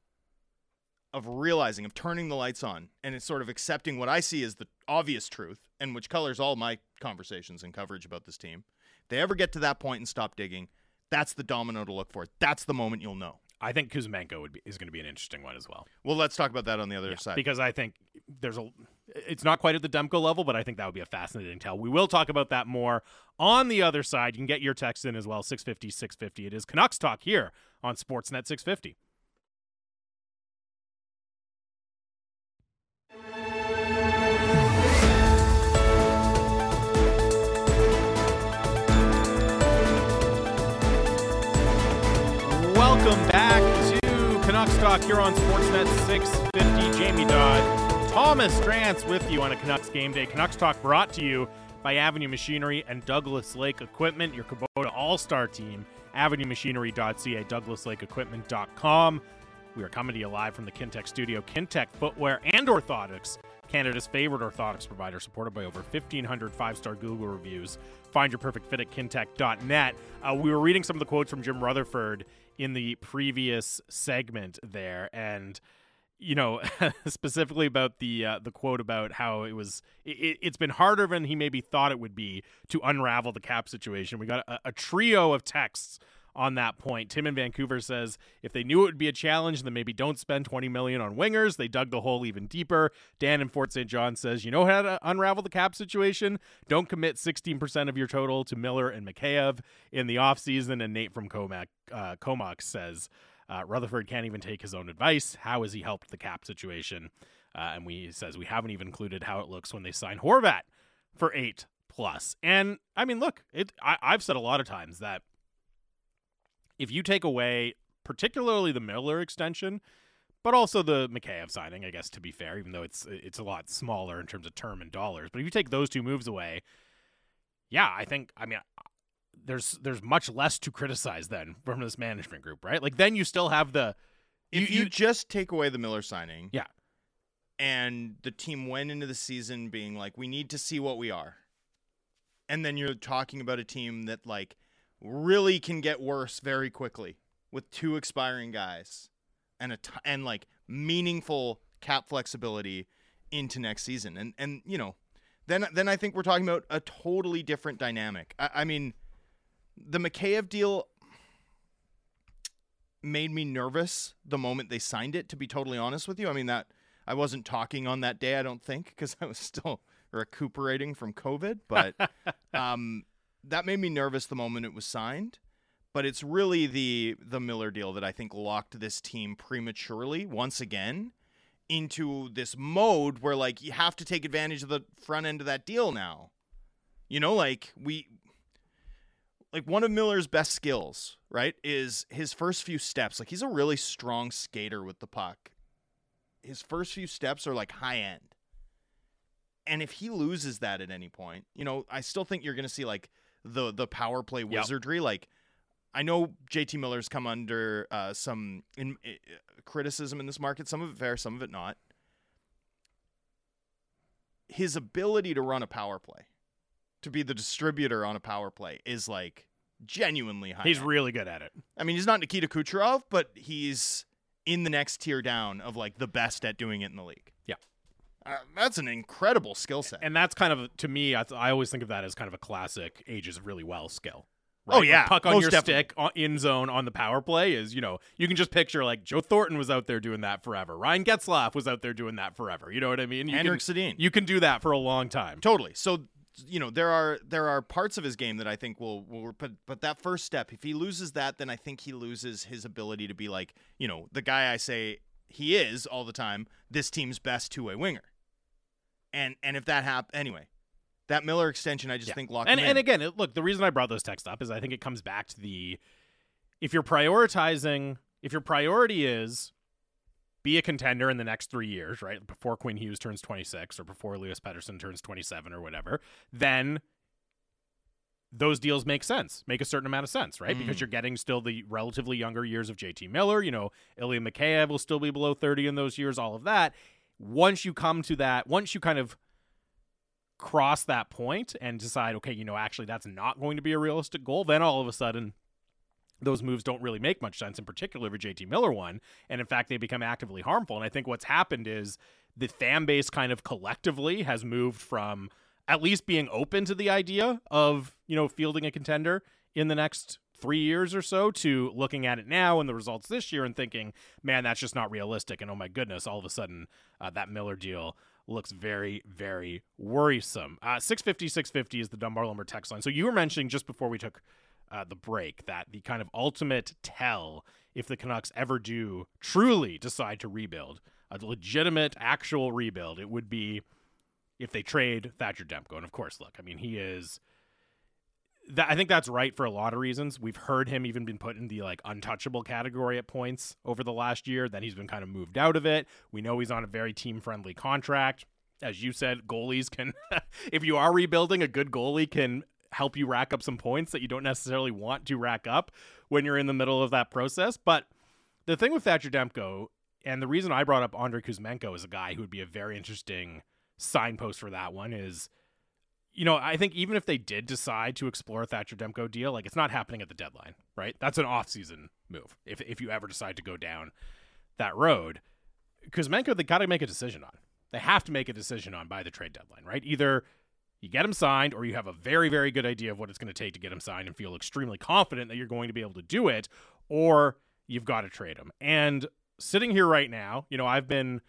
of realizing, of turning the lights on, and it's sort of accepting what I see as the obvious truth, and which colors all my conversations and coverage about this team. If they ever get to that point and stop digging, that's the domino to look for. That's the moment you'll know. I think Kuzmenko would be is going to be an interesting one as well. Well, let's talk about that on the other yeah, side because I think there's a. It's not quite at the Demko level, but I think that would be a fascinating tell. We will talk about that more on the other side. You can get your text in as well 650 650. It is Canucks talk here on Sportsnet 650. Talk here on Sportsnet 650. Jamie Dodd, Thomas Drance with you on a Canucks game day. Canucks Talk brought to you by Avenue Machinery and Douglas Lake Equipment, your Kubota All Star team avenuemachinery.ca, douglaslakeequipment.com. We are coming to you live from the Kintec studio. Kintec Footwear and Orthotics, Canada's favorite orthotics provider, supported by over 1,500 five star Google reviews. Find your perfect fit at kintec.net. Uh, we were reading some of the quotes from Jim Rutherford in the previous segment there, and you know, [LAUGHS] specifically about the uh, the quote about how it was. It, has been harder than he maybe thought it would be to unravel the cap situation. We got a, a trio of texts on that point. Tim in Vancouver says if they knew it would be a challenge, then maybe don't spend 20 million on wingers. They dug the hole even deeper. Dan in Fort St. John says, you know how to unravel the cap situation? Don't commit 16% of your total to Miller and Mikheyev in the offseason. And Nate from Comac, uh, Comox says uh, Rutherford can't even take his own advice. How has he helped the cap situation? Uh, and we says we haven't even included how it looks when they sign Horvat for eight plus. And I mean, look, it. I, I've said a lot of times that if you take away particularly the Miller extension, but also the Mikheyev signing, I guess to be fair, even though it's it's a lot smaller in terms of term and dollars. But if you take those two moves away, yeah, I think I mean there's there's much less to criticize then from this management group, right? Like then you still have the if you, you just take away the Miller signing, yeah, and the team went into the season being like, we need to see what we are, and then you're talking about a team that like really can get worse very quickly with two expiring guys and a t- and like meaningful cap flexibility into next season. And and you know, then then I think we're talking about a totally different dynamic. I, I mean, the Mikheyev deal made me nervous the moment they signed it. To be totally honest with you, I mean that I wasn't talking on that day. I don't think because I was still [LAUGHS] recuperating from COVID, but [LAUGHS] um, that made me nervous the moment it was signed. But it's really the the Miller deal that I think locked this team prematurely once again into this mode where like you have to take advantage of the front end of that deal now. You know, like we like one of Miller's best skills, right, is his first few steps. Like he's a really strong skater with the puck. His first few steps are like high end. And if he loses that at any point, you know, I still think you're going to see like the the power play wizardry. Yep. Like I know JT Miller's come under uh, some in, uh, criticism in this market. Some of it fair, some of it not. His ability to run a power play, to be the distributor on a power play, is like genuinely high. He's really good at it. I mean, he's not Nikita Kucherov, but he's in the next tier down of like the best at doing it in the league. Uh, that's an incredible skill set. And that's kind of to me, I, I, always think of that as kind of a classic ages really well skill. Right? Oh yeah, puck on your definitely. stick in zone on the power play is you know you can just picture like Joe Thornton was out there doing that forever. Ryan Getzlaf was out there doing that forever. You know what I mean? You Henrik can, Sedin. You can do that for a long time. Totally. So you know there are there are parts of his game that I think will will but but that first step if he loses that then I think he loses his ability to be like you know the guy I say he is all the time this team's best two way winger and and if that happens anyway, that Miller extension, I just yeah. think locked. And and again, look, the reason I brought those texts up is I think it comes back to the if you're prioritizing, if your priority is be a contender in the next three years, right? Before Quinn Hughes turns 26 or before Elias Pettersson turns 27 or whatever, then those deals make sense, make a certain amount of sense, right? Mm. Because you're getting still the relatively younger years of JT Miller. You know, Ilya Mikheyev will still be below 30 in those years, all of that once you come to that, once you kind of cross that point and decide, okay, you know, actually that's not going to be a realistic goal, then all of a sudden those moves don't really make much sense, in particular the JT Miller one. And in fact, they become actively harmful. And I think what's happened is the fan base kind of collectively has moved from at least being open to the idea of, you know, fielding a contender in the next three years or so to looking at it now and the results this year and thinking, man, that's just not realistic. And oh my goodness, all of a sudden uh, that Miller deal looks very, very worrisome. Uh, 650, 650 is the Dunbar Lumber text line. So you were mentioning just before we took uh, the break that the kind of ultimate tell if the Canucks ever do truly decide to rebuild, a legitimate, actual rebuild, it would be if they trade Thatcher Demko. And of course, look, I mean, he is that I think that's right for a lot of reasons. We've heard him even been put in the like untouchable category at points over the last year. Then he's been kind of moved out of it. We know he's on a very team friendly contract. As you said, goalies can, [LAUGHS] if you are rebuilding, a good goalie can help you rack up some points that you don't necessarily want to rack up when you're in the middle of that process. But the thing with Thatcher Demko, and the reason I brought up Andrei Kuzmenko as a guy who would be a very interesting signpost for that one is, you know, I think even if they did decide to explore a Thatcher Demko deal, like it's not happening at the deadline, right? That's an off-season move if if you ever decide to go down that road. Kuzmenko, they got to make a decision on. They have to make a decision on by the trade deadline, right? Either you get him signed or you have a very, very good idea of what it's going to take to get him signed and feel extremely confident that you're going to be able to do it, or you've got to trade him. And sitting here right now, you know, I've been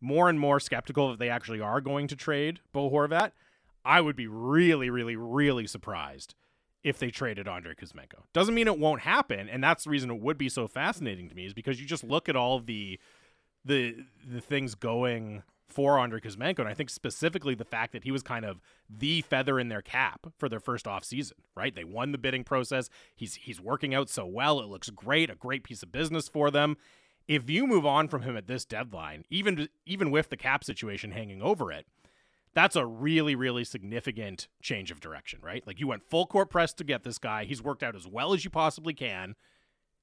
more and more skeptical that they actually are going to trade Bo Horvat. I would be really, really, really surprised if they traded Andrei Kuzmenko. Doesn't mean it won't happen, and that's the reason it would be so fascinating to me is because you just look at all the the the things going for Andrei Kuzmenko, and I think specifically the fact that he was kind of the feather in their cap for their first off season, right? They won the bidding process. He's he's working out so well. It looks great, a great piece of business for them. If you move on from him at this deadline, even even with the cap situation hanging over it, that's a really, really significant change of direction, right? Like you went full court press to get this guy. He's worked out as well as you possibly can.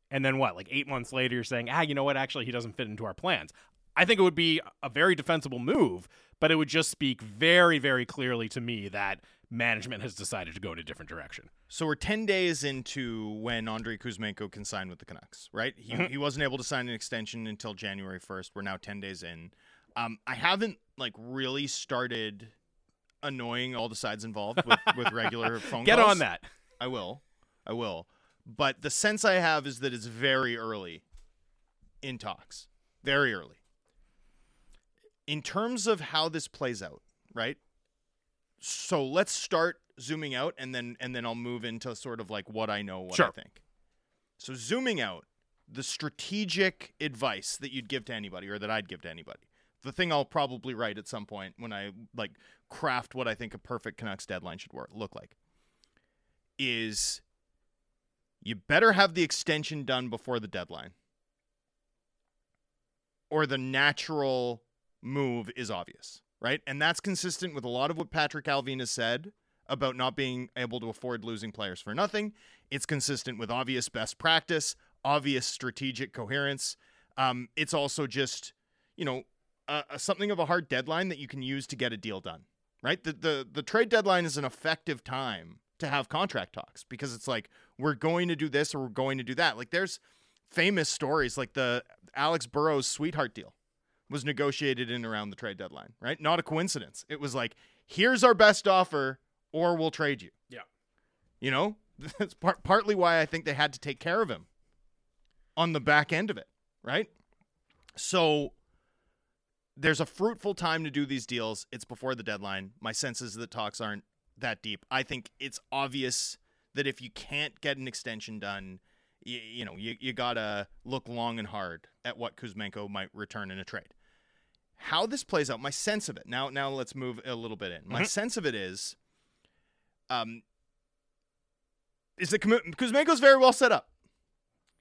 And then what? Like eight months later, you're saying, ah, you know what? Actually, he doesn't fit into our plans. I think it would be a very defensible move, but it would just speak very, very clearly to me that management has decided to go in a different direction. So we're 10 days into when Andrei Kuzmenko can sign with the Canucks, right? He, mm-hmm. he wasn't able to sign an extension until January 1st. We're now 10 days in. Um, I haven't like really started annoying all the sides involved with, with regular [LAUGHS] phone Get calls. Get on that. I will. I will. But the sense I have is that it's very early in talks. Very early. In terms of how this plays out, right? So let's start zooming out and then and then I'll move into sort of like what I know, what sure. I think. So zooming out, the strategic advice that you'd give to anybody or that I'd give to anybody the thing I'll probably write at some point when I like craft what I think a perfect Canucks deadline should work look like is you better have the extension done before the deadline or the natural move is obvious, right? And that's consistent with a lot of what Patrick Allvin has said about not being able to afford losing players for nothing. It's consistent with obvious best practice, obvious strategic coherence. Um, it's also just, you know, a, a, something of a hard deadline that you can use to get a deal done, right? The, the the trade deadline is an effective time to have contract talks because it's like we're going to do this or we're going to do that. Like there's famous stories like the Alex Burrows sweetheart deal was negotiated in around the trade deadline, right? Not a coincidence. It was like here's our best offer or we'll trade you. Yeah. You know, [LAUGHS] that's part, partly why I think they had to take care of him on the back end of it, right? So there's a fruitful time to do these deals. It's before the deadline. My sense is that talks aren't that deep. I think it's obvious that if you can't get an extension done, you, you know, you, you got to look long and hard at what Kuzmenko might return in a trade. How this plays out, my sense of it. Now now let's move a little bit in. My mm-hmm. sense of it is um is that Kuzmenko's very well set up.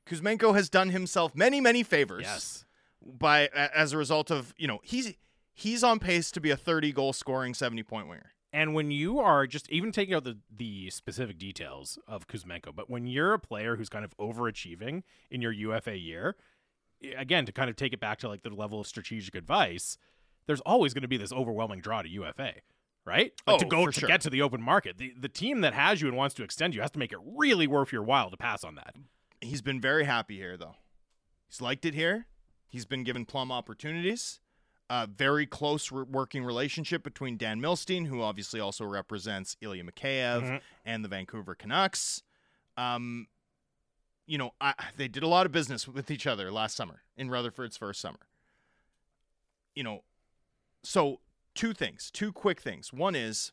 Kuzmenko has done himself many, many favors. Yes by as a result of you know he's he's on pace to be a 30 goal scoring 70 point winger. And when you are just even taking out the the specific details of Kuzmenko, but when you're a player who's kind of overachieving in your UFA year, again to kind of take it back to like the level of strategic advice, there's always going to be this overwhelming draw to UFA, right? Like oh, to go to sure. get to the open market. The the team that has you and wants to extend you has to make it really worth your while to pass on that. He's been very happy here though. He's liked it here. He's been given plum opportunities. A very close re- working relationship between Dan Milstein, who obviously also represents Ilya Mikheyev mm-hmm. and the Vancouver Canucks. Um, you know, I, they did a lot of business with each other last summer in Rutherford's first summer. You know, so two things, two quick things. One is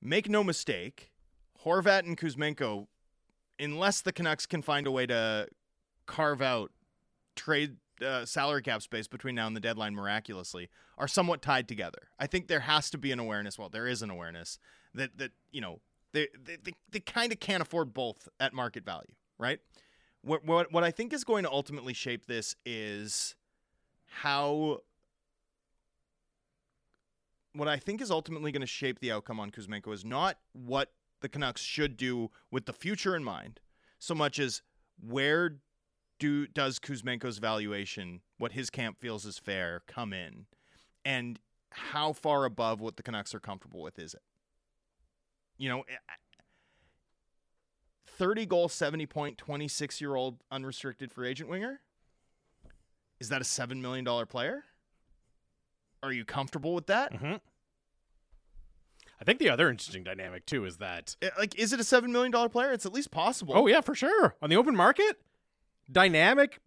make no mistake, Horvat and Kuzmenko, unless the Canucks can find a way to carve out trade uh, salary cap space between now and the deadline miraculously are somewhat tied together. I think there has to be an awareness. Well, there is an awareness that that you know they they, they, they kind of can't afford both at market value, right? What, what what I think is going to ultimately shape this is how what I think is ultimately going to shape the outcome on Kuzmenko is not what the Canucks should do with the future in mind, so much as where do does Kuzmenko's valuation, what his camp feels is fair, come in, and how far above what the Canucks are comfortable with is it? You know, eh, 30 goal, 70 point, 26 year old unrestricted free agent winger. Is that a $7 million player? Are you comfortable with that? Mm-hmm. I think the other interesting dynamic too is that Eh, Like, is it a $7 million player? It's at least possible. oh yeah, for sure on the open market, dynamic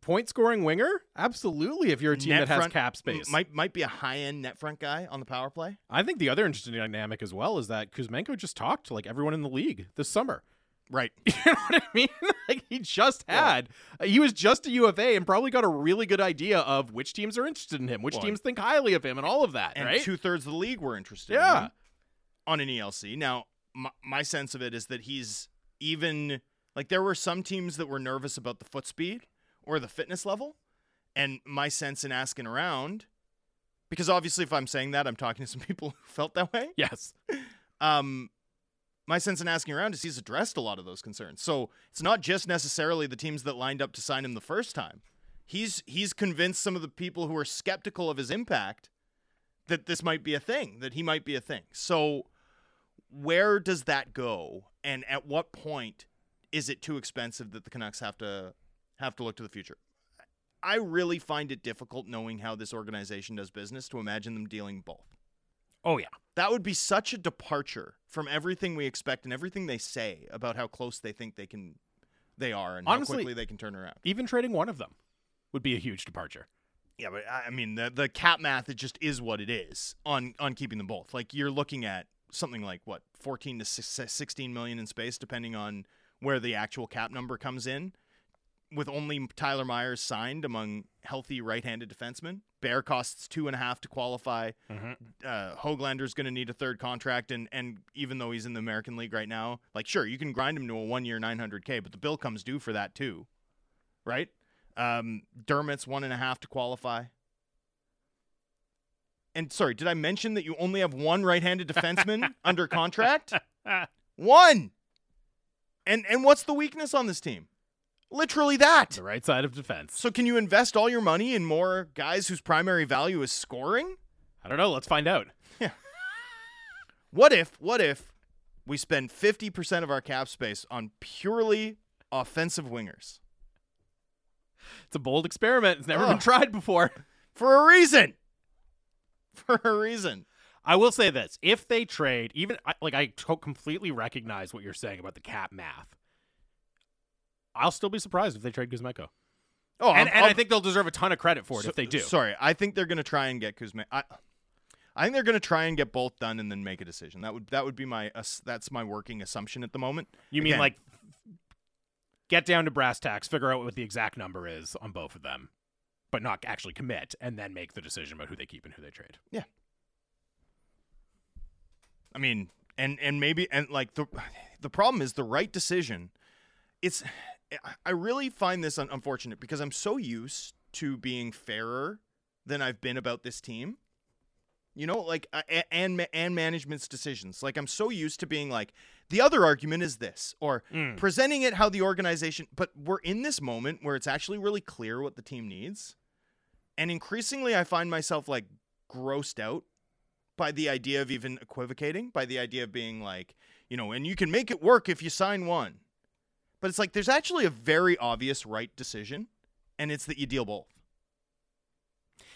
point scoring winger, absolutely. If you're a team Net that has front- cap space, Might, might be a high end net front guy on the power play. I think the other interesting dynamic as well is that Kuzmenko just talked to like everyone in the league this summer. Right. [LAUGHS] You know what I mean? [LAUGHS] like he just had, uh, he was just a UFA and probably got a really good idea of which teams are interested in him, which Well, teams think highly of him, and all of that. And right? two thirds of the league were interested in Yeah. him on an ELC. Now, my, my sense of it is that he's even like there were some teams that were nervous about the foot speed or the fitness level. And my sense in asking around, because obviously, if I'm saying that, I'm talking to some [LAUGHS] people who felt that way. yes. Um, my sense in asking around is he's addressed a lot of those concerns. So it's not just necessarily the teams that lined up to sign him the first time. He's he's convinced some of the people who are skeptical of his impact that this might be a thing, that he might be a thing. So where does that go? And at what point is it too expensive that the Canucks have to have to look to the future? I really find it difficult knowing how this organization does business to imagine them dealing both. Oh yeah. That would be such a departure from everything we expect and everything they say about how close they think they can they are and Honestly- how quickly they can turn around. Even trading one of them would be a huge departure. Yeah, but I I mean the the cap math it just is what it is on on keeping them both. Like you're looking at something like what 14 to 16 million in space depending on where the actual cap number comes in. With only Tyler Myers signed among healthy right-handed defensemen, Bear costs two and a half to qualify. Mhm. uh, Hoglander's going to need a third contract, and and even though he's in the American League right now, like sure you can grind him to a one year 900k, but the bill comes due for that too, right? Um, Dermott's one and a half to qualify. And sorry, did I mention that you only have one right-handed defenseman [LAUGHS] under contract? [LAUGHS] One. And and what's the weakness on this team? Literally that. The right side of defense. So can you invest all your money in more guys whose primary value is scoring? I don't know. Let's find out. Yeah. What if, what if we spend 50% of our cap space on purely offensive wingers? It's a bold experiment. It's never Ugh. been tried before. For a reason. For a reason. I will say this: if they trade, even like I completely recognize what you're saying about the cap math, I'll still be surprised if they trade Kuzmenko, Oh, and, I'm- and I I'm- think they'll deserve a ton of credit for it so- if they do. Sorry, I think they're going to try and get Kuzma. I, I think they're going to try and get both done and then make a decision. That would that would be my ass- that's my working assumption at the moment. you mean Again, like get down to brass tacks, figure out what the exact number is on both of them, but not actually commit, and then make the decision about who they keep and who they trade. I mean, and and maybe and like the the problem is the right decision. It's I really find this un- unfortunate because I'm so used to being fairer than I've been about this team. You know, like uh, and and management's decisions. Like I'm so used to being like the other argument is this or Mm. presenting it how the organization but we're in this moment where it's actually really clear what the team needs. And increasingly I find myself like grossed out by the idea of even equivocating, by the idea of being like, you know, and you can make it work if you sign one. But it's like there's actually a very obvious right decision, and it's that you deal both.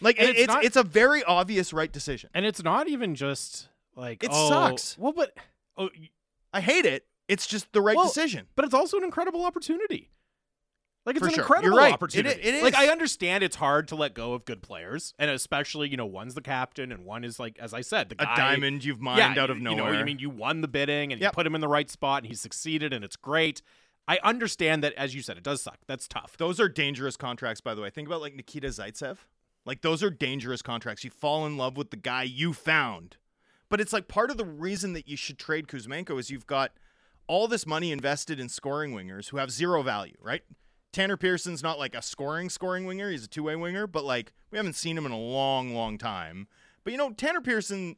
Like And it's it's not- it's a very obvious right decision. And it's not even just like It oh, sucks. Well, but oh, I hate it. It's just the right Well, decision. but it's also an incredible opportunity. Like it's For an sure. incredible right. Opportunity. it Like. I understand it's hard to let go of good players, and especially you know one's the captain and one is like as I said the guy, A diamond you've mined yeah, out of nowhere. you know, I mean, you won the bidding and Yep. you put him in the right spot, and he succeeded, and it's great. I understand that, as you said, it does suck. That's tough. Those are dangerous contracts, by the way. Think about like Nikita Zaitsev. Like those are dangerous contracts. You fall in love with the guy you found. But it's like part of the reason that you should trade Kuzmenko is you've got all this money invested in scoring wingers who have zero value, right? Tanner Pearson's not like a scoring scoring winger. He's a two-way winger, but like we haven't seen him in a long, long time. But you know, Tanner Pearson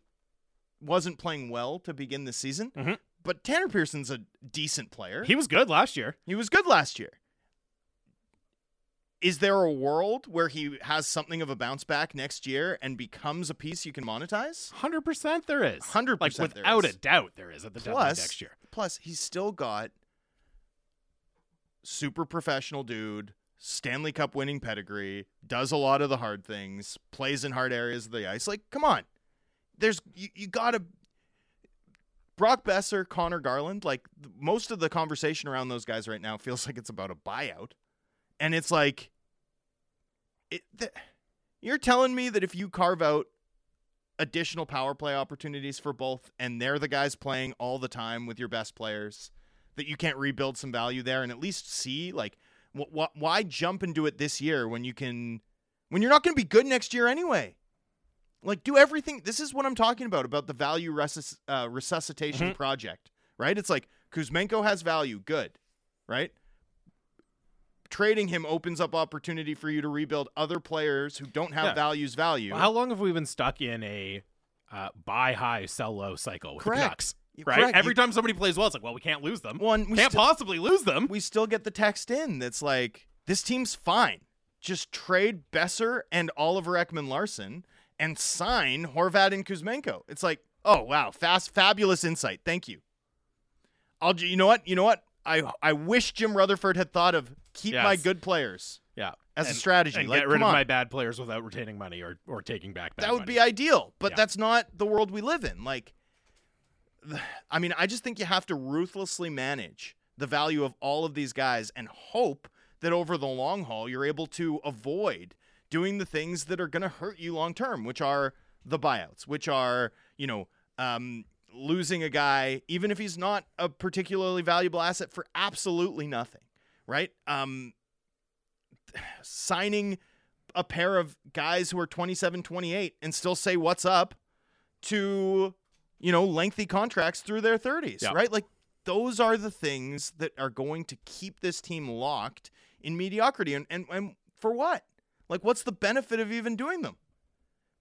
wasn't playing well to begin the season. Mhm. But Tanner Pearson's a decent player. He was good last year. He was good last year. Is there a world where he has something of a bounce back next year and becomes a piece you can monetize? Hundred percent, there is. 100% like there without a doubt, there is at the deadline Plus, next year. plus he's still got super professional dude, Stanley Cup winning pedigree, does a lot of the hard things, plays in hard areas of the ice. Like, come on. There's you, you got to Brock Boeser, Conor Garland, like most of the conversation around those guys right now feels [LAUGHS] like it's about a buyout. And it's like it th- you're telling me that if you carve out additional power play opportunities for both and they're the guys playing all the time with your best players that you can't rebuild some value there and at least see like wh- wh- why jump into it this year when you can when you're not going to be good next year anyway like do everything this is what i'm talking about about the value resus- uh, resuscitation Mhm. project right it's like kuzmenko has value good right trading him opens up opportunity for you to rebuild other players who don't have Yeah. values value Well, how long have we been stuck in a uh, buy high, sell low cycle with the Correct. Canucks? Right. correct. Every You- time somebody plays well, it's like, well, we can't lose them. One, we can't still- possibly lose them. we still get the text in that's like, this team's fine. Just trade Boeser and Oliver Ekman Larsson and sign Horvat and Kuzmenko. It's like, oh wow, fast, fabulous insight. Thank you. I'll, you know what? You know what? I I wish Jim Rutherford had thought of keep my good players yeah. as a strategy. And like, get rid of my bad players without retaining money or, or taking back bad that would money. be ideal, but Yeah. that's not the world we live in. Like, [SIGHS] I mean, I just think you have to ruthlessly manage the value of all of these guys and hope that over the long haul you're able to avoid doing the things that are going to hurt you long term, which are the buyouts, which are you know um, losing a guy even if he's not a particularly valuable asset for absolutely nothing, right? Um, [SIGHS] signing a pair of guys who are 27, 28 and still say what's up to, you know, lengthy contracts through their 30s, Yeah. right? Like those are the things that are going to keep this team locked in mediocrity. And, and, and for what? Like, what's the benefit of even doing them?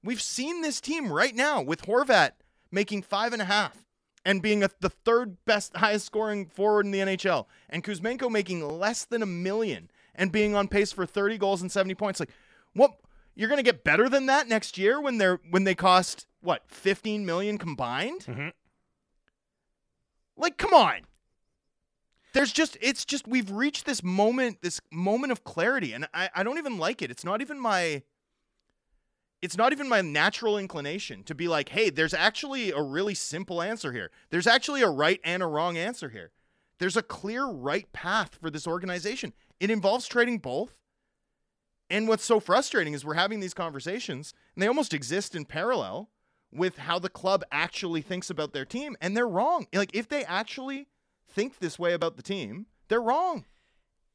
We've seen this team right now with Horvat making five and a half and being a, the third best, highest scoring forward in the NHL, and Kuzmenko making less than a million and being on pace for 30 goals and 70 points. Like, what? You're gonna get better than that next year when they're when they cost what 15 million combined? Mhm. Like, come on. There's just it's just we've reached this moment, this moment of clarity, and I, I don't even like it. It's not even my it's not even my natural inclination to be like, hey, there's actually a really simple answer here. There's actually a right and a wrong answer here. There's a clear right path for this organization. It involves trading both. And what's so frustrating is we're having these conversations and they almost exist in parallel with how the club actually thinks about their team. And they're wrong. Like, if they actually think this way about the team, they're wrong.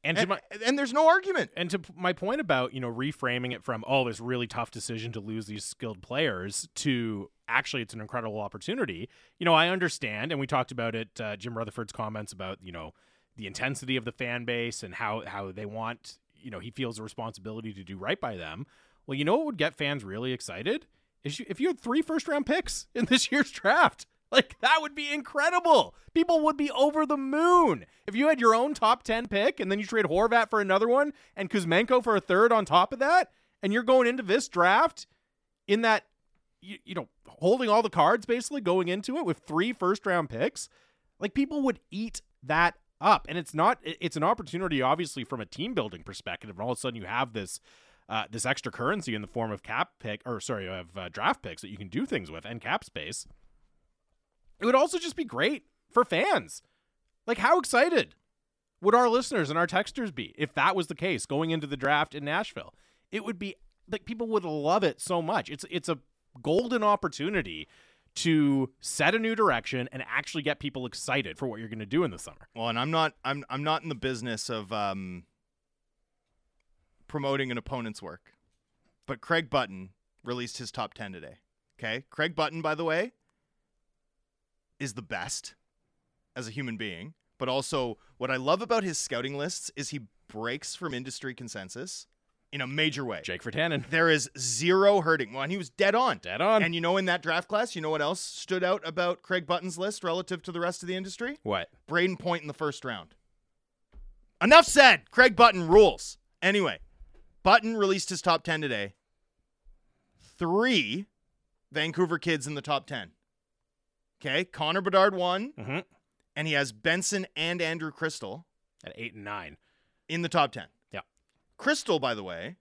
And to And, my and there's no argument. and to my point about you know reframing it from oh this really tough decision to lose these skilled players to actually it's an incredible opportunity you know i understand and we talked about it uh, jim rutherford's comments about you know the intensity of the fan base and how how they want you know he feels a responsibility to do right by them well you know what would get fans really excited is you, if you had three first round picks in this [LAUGHS] year's draft like that would be incredible. People would be over the moon if you had your own top ten pick and then you trade Horvat for another one and Kuzmenko for a third on top of that, and you're going into this draft in that you, you know holding all the cards basically going into it with three first round picks. Like people would eat that up, and it's not. It's an opportunity, obviously, from a team building perspective. And all of a sudden, you have this. Uh, this extra currency in the form of cap pick, or sorry, of uh, draft picks that you can do things with, and cap space. It would also just be great for fans. Like, how excited would our listeners and our texters be if that was the case going into the draft in Nashville? It would be like people would love it so much. It's it's a golden opportunity to set a new direction and actually get people excited for what you're going to do in the summer. Well, and I'm not I'm I'm not in the business of um promoting an opponent's work. But Craig Button released his top 10 today. Okay? Craig Button, by the way, is the best as a human being, but also what I love about his scouting lists is he breaks from industry consensus in a major way. Jake Virtanen. There is zero hurting. Well, and he was dead on. Dead on. And you know, in that draft class, you know what else stood out about Craig Button's list relative to the rest of the industry? what? Brayden Point in the first round. Enough said. Craig Button rules. Anyway, Button released his top 10 today. Three Vancouver kids in the top 10. Okay. Connor Bedard won, Mm-hmm. and he has Benson and Andrew Cristall At eight and nine. in the top 10. Yeah. Cristall, by the way,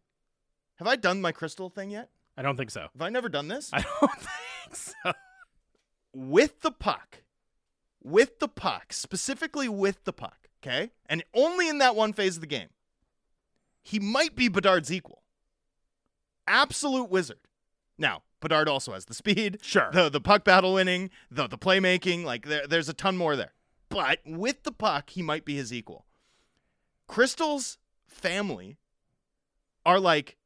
have I done my Cristall thing yet? I don't think so. Have I never done this? I don't [LAUGHS] think so. with the puck, with the puck, specifically with the puck, okay? And only in that one phase of the game, he might be Bedard's equal. Absolute wizard. Now, Bedard also has the speed, Sure. the the puck battle winning, the the playmaking, like there, there's a ton more there. But with the puck, he might be his equal. Cristall's family are like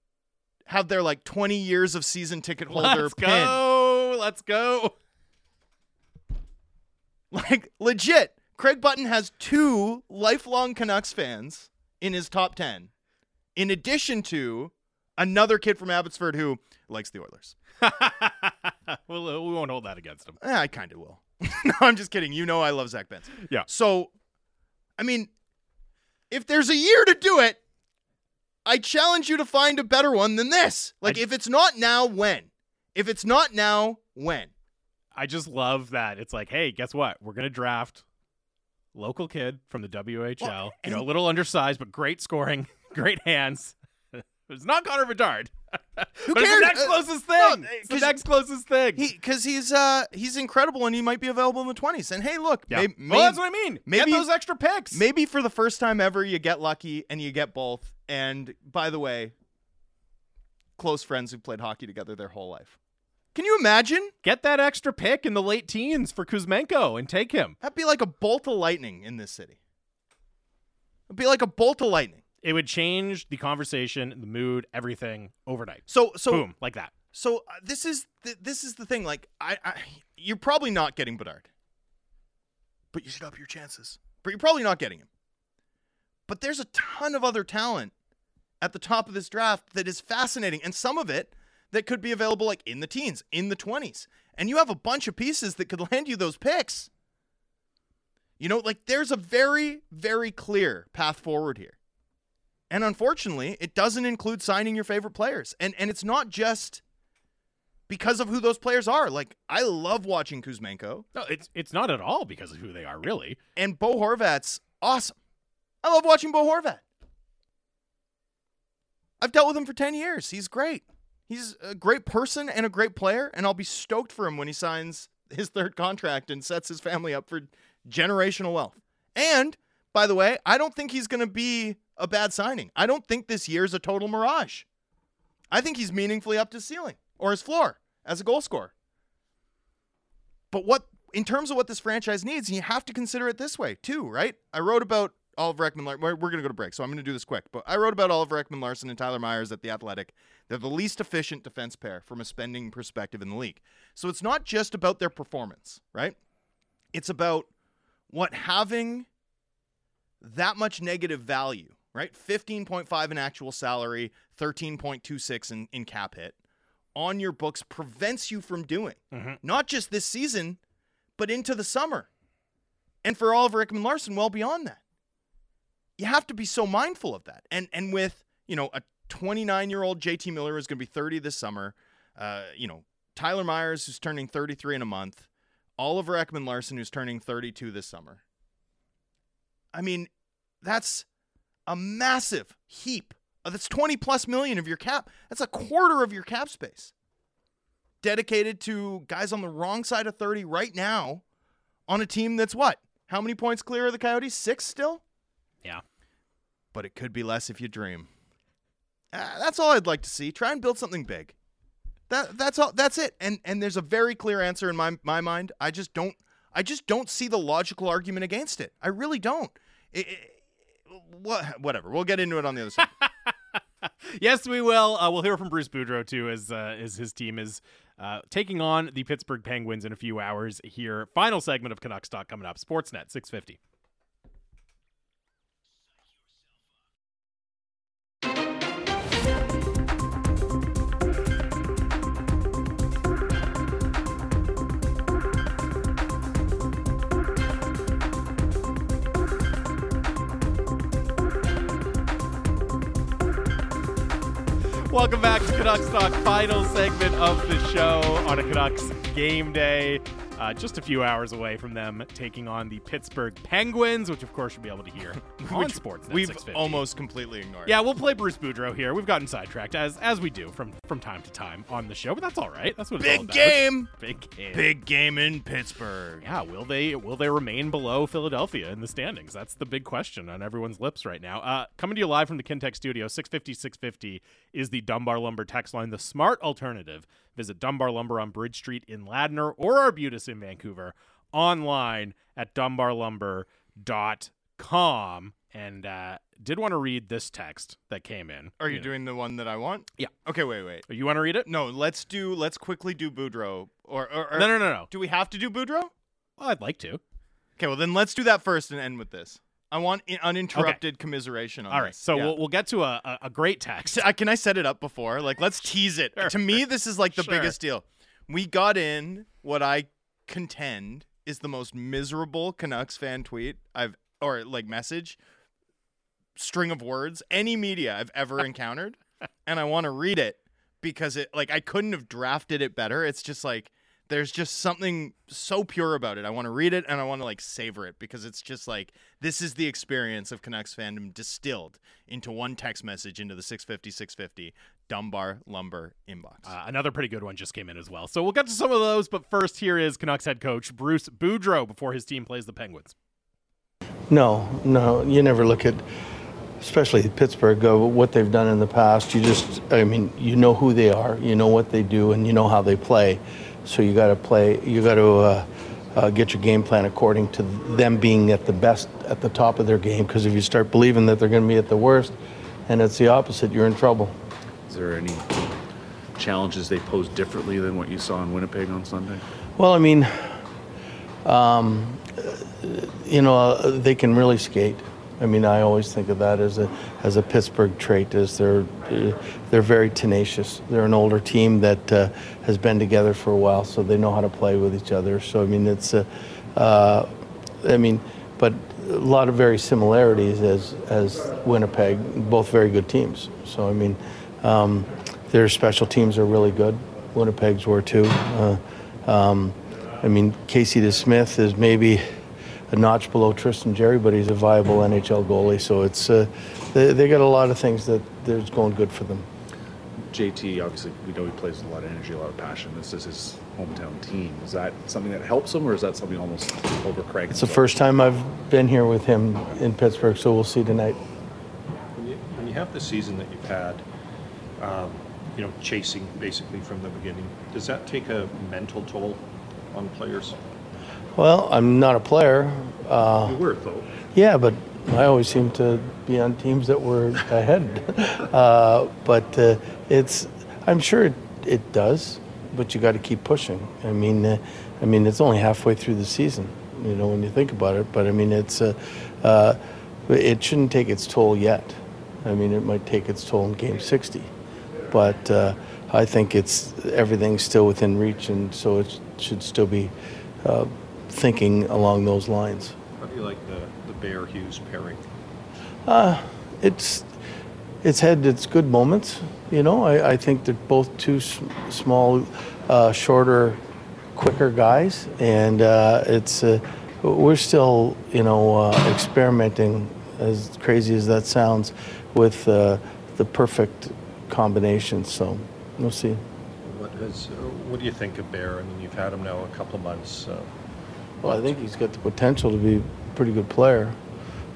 have their like 20 years of season ticket holder Let's pin. go. Let's go. Like legit, Craig Button has two lifelong Canucks fans in his top 10 in addition to another kid from Abbotsford who likes the Oilers. [LAUGHS] well, uh, we won't hold that against him. I kind of will. [LAUGHS] no, I'm just kidding. You know I love Zach Benson. Yeah. So, I mean, if there's a year to do it, I challenge you to find a better one than this. Like, I- if it's not now, when? If it's not now, when? I just love that. It's like, hey, guess what? We're gonna draft local kid from the WHL. Well, you know, a little undersized, but great scoring, great hands. [LAUGHS] it's not Connor Bedard. [LAUGHS] Who but cares? the next Uh, closest thing. uh, it's the next closest thing. He because he's uh he's incredible and he might be available in the twenties. And hey, look, yeah. may- well, that's what I mean. maybe- Get those extra picks. maybe for the first time ever, you get lucky and you get both. And by the way, close friends who've played hockey together their whole life. Can you imagine? Get that extra pick in the late teens for Kuzmenko and take him. That'd be like a bolt of lightning in this city. It'd be like a bolt of lightning. It would change the conversation, the mood, everything overnight. So so Boom, like that. so uh, this is th- this is the thing. Like I, I you're probably not getting Bedard, but you should up your chances. But you're probably not getting him. But there's a ton of other talent at the top of this draft that is fascinating, and some of it that could be available like in the teens, in the 20s, and you have a bunch of pieces that could [LAUGHS] land you those picks. You know, like there's a very very clear path forward here. And unfortunately, it doesn't include signing your favorite players. And and it's not just because of who those players are. Like I love watching Kuzmenko No, it's it's not at all because of who they are, really. and Bo Horvat's awesome. I love watching Bo Horvat. I've dealt with him for 10 years. He's great. He's a great person and a great player, and I'll be stoked for him when he signs his third contract and sets his family up for generational wealth. And by the way, I don't think he's going to be a bad signing. I don't think this year's a total mirage. I think he's meaningfully up to ceiling or his floor as a goal scorer. But what, in terms of what this franchise needs, you have to consider it this way too, right? I wrote about Oliver Ekman. We're going to go to break, so I'm going to do this quick. But I wrote about Oliver Ekman Larsson and Tyler Myers at the Athletic. They're the least efficient defense pair from a spending perspective in the league. So it's not just about their performance, right? It's about what having that much negative value, right? 15.5 in actual salary, 13.26 in, in cap hit on your books prevents you from doing. Mhm. Not just this season, but into the summer. And for Oliver Ekman Larsson, well beyond that. You have to be so mindful of that. And and with, you know, a 29 year old JT Miller who's going to be 30 this summer, uh, you know, Tyler Myers who's turning 33 in a month, Oliver Ekman Larsson who's turning 32 this summer. I mean, that's a massive heap. That's 20 plus million of your cap. That's a quarter of your cap space dedicated to guys on the wrong side of 30 right now on a team that's what? How many points clear are the Coyotes? Six still? Yeah. But it could be less if you dream. Uh, that's all I'd like to see. Try and build something big. That that's all. That's it. And and there's a very clear answer in my my mind. I just don't. I just don't see the logical argument against it. I really don't. What, whatever. We'll get into it on the other side. [LAUGHS] yes, we will. Uh, we'll hear from Bruce Boudreau too, as uh, as his team is uh, taking on the Pittsburgh Penguins in a few hours. Here, final segment of Canucks Talk coming up. Sportsnet six fifty. Canucks Talk, final segment of the show on a Canucks game day. Uh, just a few hours away from them taking on the Pittsburgh Penguins, which of course you'll be able to hear [LAUGHS] on Sportsnet we've almost completely ignored. Yeah, we'll play Bruce Boudreau here. We've gotten sidetracked as as we do from from time to time on the show, but that's all right. That's what it's all Big about. game. [LAUGHS] Big game. Big game in Pittsburgh. Yeah, will they will they remain below Philadelphia in the standings? That's the big question on everyone's lips right now. Uh, coming to you live from the Kintec studio, 650 650 is the Dunbar Lumber text line, the smart alternative. Visit Dunbar Lumber on Bridge Street in Ladner or Arbutus in Vancouver online at dunbarlumber.com. And uh, did want to read this text that came in. Are you know. doing the one that I want? Yeah. Okay, wait, wait. You want to read it? No, let's do. Let's quickly do Boudreau. Or, or, or No, no, no, no. Do we have to do Boudreau? Well, I'd like to. Okay, well then let's do that first and end with this. I want uninterrupted commiseration on All right, this. so Yeah. we'll, we'll get to a, a, a great text. [LAUGHS] Can I set it up before? Like, let's tease it. Sure. To me, this is like the Sure. biggest deal. We got in what I contend is the most miserable Canucks fan tweet I've or like message string of words any media I've ever [LAUGHS] encountered, and I want to read it because it like I couldn't have drafted it better. It's just like there's just something so pure about it. I want to read it and I want to like savor it because it's just like this is the experience of Canucks fandom distilled into one text message into the 650 650 Dunbar Lumber inbox. Uh, another pretty good one just came in as well. So we'll get to some of those, but first, here is Canucks head coach Bruce Boudreau before his team plays the Penguins. No, no, you never look at, especially Pittsburgh, uh, what they've done in the past. You just, I mean, you know who they are, you know what they do, and you know how they play. So you got to play, you got to uh, uh, get your game plan according to them being at the best, at the top of their game. Because if you start believing that they're going to be at the worst, and it's the opposite, you're in trouble. Is there any challenges they pose differently than what you saw in Winnipeg on Sunday? Well, I mean, um, you know, uh, they can really skate. I mean, I always think of that as a as a Pittsburgh trait. Is they're uh, they're very tenacious. They're an older team that uh, has been together for a while, so they know how to play with each other. So I mean, it's a, uh, I mean, but a lot of very similarities as as Winnipeg. Both very good teams. So I mean, um, their special teams are really good. Winnipeg's were too. Uh, um, I mean, Casey DeSmith is maybe a notch below Tristan Jarry, but he's a viable NHL goalie. So it's uh, they, they got a lot of things that there's going good for them. JT, obviously, we know he plays with a lot of energy, a lot of passion. This is his hometown team. Is that something that helps him, or is that something almost over Craig? It's the first time I've been here with him in Pittsburgh, so we'll see tonight. When you, when you have the season that you've had, um, you know, chasing basically from the beginning, does that take a mental toll on players? Well, I'm not a player. Uh, You were though. Yeah, but I always seem to be on teams that were ahead. [LAUGHS] uh, but uh, it's, I'm sure it, it does, but you got to keep pushing. I mean, uh, I mean, it's only halfway through the season, you know, when you think about it. But I mean, it's, uh, uh, it shouldn't take its toll yet. I mean, it might take its toll in Game 60, but uh, I think it's everything's still within reach, and so it should still be uh, thinking along those lines. How do you like the, the Bear Hughes pairing? it's it's had its good moments. You know, I, I think they're both two s- small, uh, shorter, quicker guys, and uh, it's uh, we're still you know uh, experimenting, as crazy as that sounds, with uh, the perfect combination. So we'll see. What has, uh, what do you think of Bear? I mean, you've had him now a couple of months. Uh, Well, I think he's got the potential to be a pretty good player.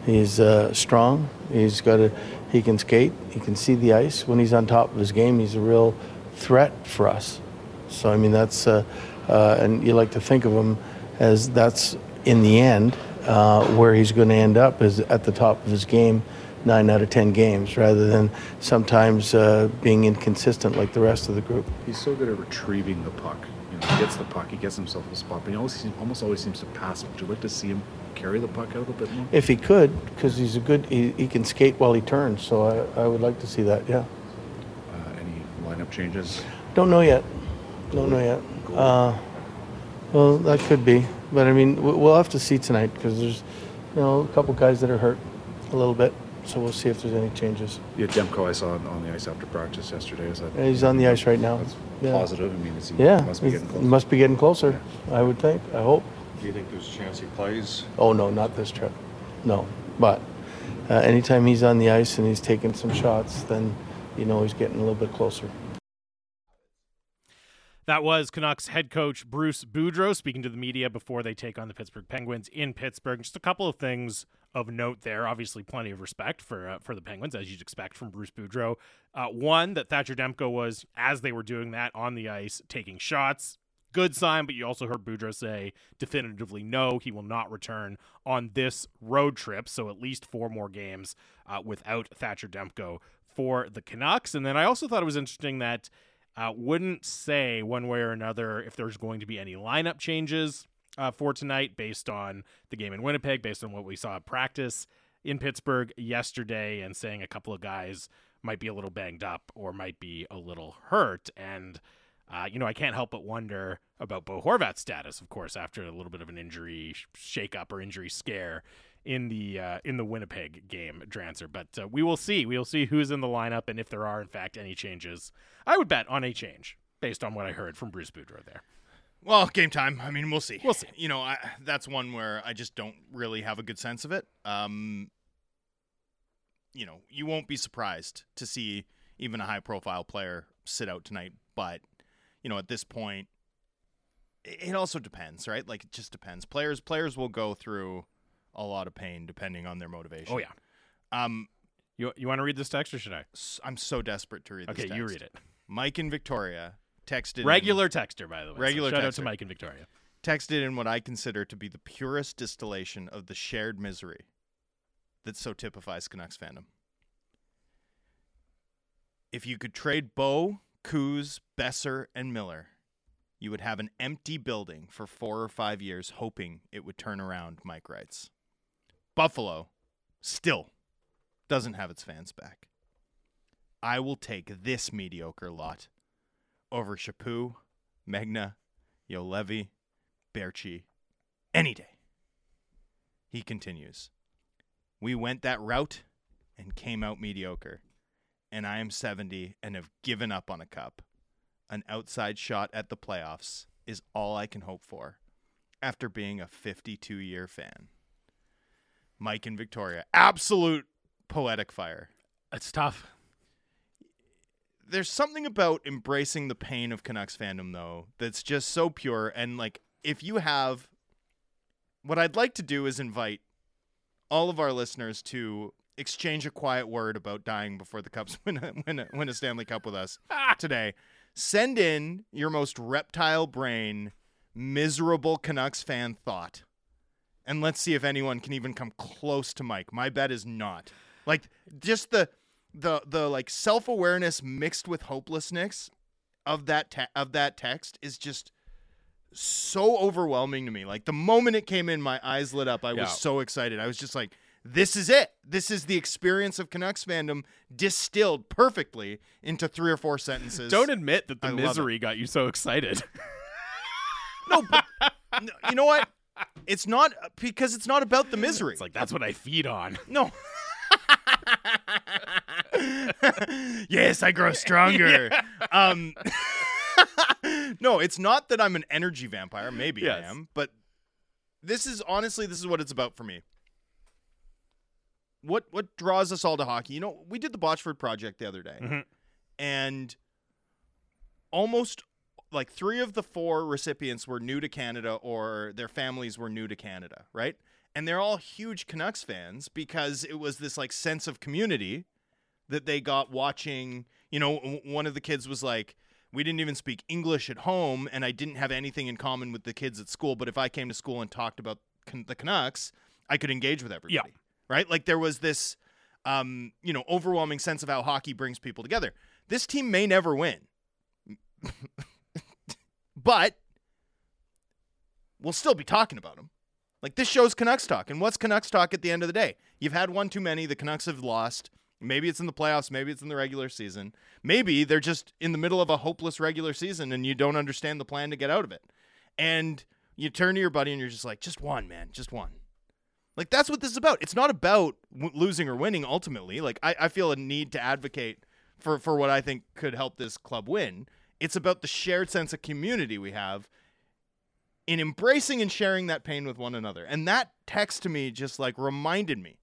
He's uh, strong. He's got a. He can skate. He can see the ice. When he's on top of his game, he's a real threat for us. So I mean, that's uh, uh, and you like to think of him as that's in the end uh, where he's going to end up is at the top of his game, nine out of ten games, rather than sometimes uh, being inconsistent like the rest of the group. He's so good at retrieving the puck. He gets the puck, he gets himself a spot, but he always almost always seems to pass. Would you like to see him carry the puck out a little bit more? If he could, because he's a good, he, he can skate while he turns. So I, I would like to see that. Yeah. Uh, any lineup changes? Don't know yet. Don't know yet. Uh, well, that could be, but I mean, we- we'll have to see tonight because there's, you know, a couple guys that are hurt a little bit. So we'll see if there's any changes. Yeah, Demko I saw on, on the ice after practice yesterday. Is that And he's on the ice right now. that's Yeah. positive? I mean, is he Yeah, must be getting close. must be getting closer. I would think. I hope. Do you think there's a chance he plays? Oh no, not this trip. No, but uh, anytime he's on the ice and he's taking some shots, then you know he's getting a little bit closer. That was Canucks head coach Bruce Boudreau speaking to the media before they take on the Pittsburgh Penguins in Pittsburgh. Just a couple of things of note there. Obviously, plenty of respect for uh, for the Penguins, as you'd expect from Bruce Boudreau. Uh, one that Thatcher Demko was, as they were doing that on the ice, taking shots. Good sign, but you also heard Boudreau say definitively no, he will not return on this road trip. So at least four more games uh, without Thatcher Demko for the Canucks. And then I also thought it was interesting that uh, wouldn't say one way or another if there's going to be any lineup changes uh, for tonight based on the game in Winnipeg, based on what we saw at practice in Pittsburgh yesterday, and saying a couple of guys might be a little banged up or might be a little hurt. And, uh, you know, I can't help but wonder about Bo Horvat's status, of course, after a little bit of an injury shakeup or injury scare in the uh, in the Winnipeg game, Drancer. But uh, we will see. We will see who's in the lineup and if there are in fact any changes. I would bet on a change based on what I heard from Bruce Boudreau there. Well, game time. I mean, we'll see. We'll see. You know, I, that's one where I just don't really have a good sense of it. Um, you know, you won't be surprised to see even a high-profile player sit out tonight. But you know, at this point, it also depends, right? Like it just depends. Players players will go through a lot of pain depending on their motivation. Oh yeah. Um, You you want to read this text or should I? I'm so desperate to read this. Okay, you read it. Mike and Victoria texted in- Regular texter, by the way. So Regular shout out to. Mike and Victoria. texted in what I consider to be the purest distillation of the shared misery that so typifies Canucks fandom. If you could trade Bo, Kuz, Boeser, and Miller, you would have an empty building for four or five years, hoping it would turn around, Mike writes. Buffalo still doesn't have its fans back. I will take this mediocre lot over Chaput, Magna, Yo Levy, Berchi, any day. He continues. We went that route and came out mediocre. And I am 70 and have given up on a cup. An outside shot at the playoffs is all I can hope for after being a 52 year fan. Mike and Victoria, absolute poetic fire. It's tough. There's something about embracing the pain of Canucks fandom though that's just so pure and like if you have what I'd like to do is invite all of our listeners to exchange a quiet word about dying before the Cubs [LAUGHS] win a, win a, win a Stanley Cup with us [LAUGHS] today. Send in your most reptile brain, miserable Canucks fan thought. And let's see if anyone can even come close to Mike. My bet is not. Like just the the the like self-awareness mixed with hopelessness of that te- of that text is just so overwhelming to me. Like the moment it came in, my eyes lit up. I Yeah. was so excited. I was just like, "This is it. This is the experience of Canucks fandom distilled perfectly into three or four sentences." Don't admit that the I misery got you so excited. no, but, no, you know what? It's not because it's not about the misery. it's like that's what I feed on. No. [LAUGHS] [LAUGHS] yes, I grow stronger. Um, [LAUGHS] no, it's not that I'm an energy vampire. Maybe Yes. I am, but this is honestly this is what it's about for me. What what draws us all to hockey? You know, we did the Botchford project the other day, Mhm. and almost like three of the four recipients were new to Canada or their families were new to Canada, right? And they're all huge Canucks fans because it was this like sense of community that they got watching. You know, one of the kids was like, "We didn't even speak English at home, and I didn't have anything in common with the kids at school. But if I came to school and talked about can- the Canucks, I could engage with everybody." Yeah. Right? Like there was this, um, you know, overwhelming sense of how hockey brings people together. This team may never win, [LAUGHS] but we'll still be talking about them. Like this show's Canucks talk, and what's Canucks talk at the end of the day? You've had one too many. The Canucks have lost. Maybe it's in the playoffs. Maybe it's in the regular season. Maybe they're just in the middle of a hopeless regular season, and you don't understand the plan to get out of it. And you turn to your buddy, and you're just like, "Just one, man, just one." Like that's what this is about. It's not about w- losing or winning ultimately. Like I, I feel a need to advocate for for what I think could help this club win. It's about the shared sense of community we have in embracing and sharing that pain with one another. And that text to me just like reminded me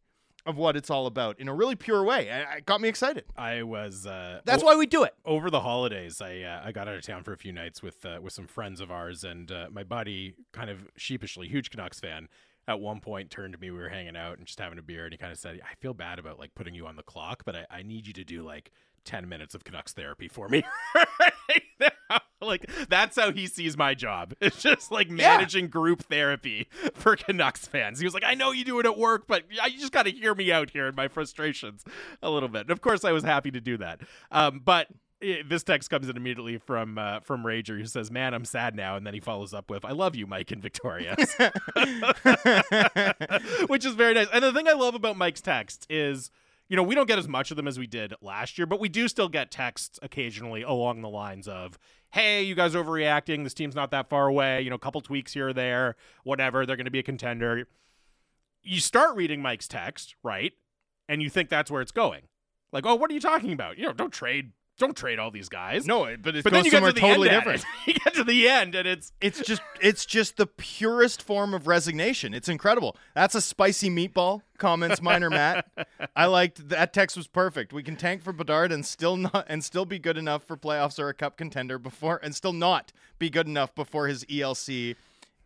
of what it's all about in a really pure way. It got me excited. I was. Uh, That's o- why we do it. over the holidays, I uh, I got out of town for a few nights with uh, with some friends of ours, and uh, my buddy, kind of sheepishly, huge Canucks fan, at one point turned to me. We were hanging out and just having a beer, and he kind of said, "I feel bad about like putting you on the clock, but I, I need you to do like." 10 minutes of Canucks therapy for me [LAUGHS] right. [LAUGHS] Like, that's how he sees my job. [LAUGHS] It's just like managing group therapy for Canucks fans. He was like, I know you do it at work, but I- you just got to hear me out here in my frustrations a little bit. And of course, I was happy to do that. Um, but i this text comes in immediately from uh, from Rager, who says, "Man, I'm sad now," and then he follows up with, "I love you, Mike and Victoria," which is very nice. And the thing I love about Mike's text is, you know, we don't get as much of them as we did last year, but we do still get texts occasionally along the lines of, "Hey, you guys overreacting. This team's not that far away. You know, a couple tweaks here or there, whatever. They're going to be a contender." You start reading Mike's text, right? And you think that's where it's going. Like, oh, what are you talking about? You know, don't trade, don't trade all these guys. No, but it but goes then you get to the totally end different. [LAUGHS] you get to the end, and it's It's just it's just the purest form of resignation. It's incredible. That's a spicy meatball. Comments minor Matt. I liked that text was perfect. We can tank for Bedard and still not and still be good enough for playoffs or a cup contender before and still not be good enough before his ELC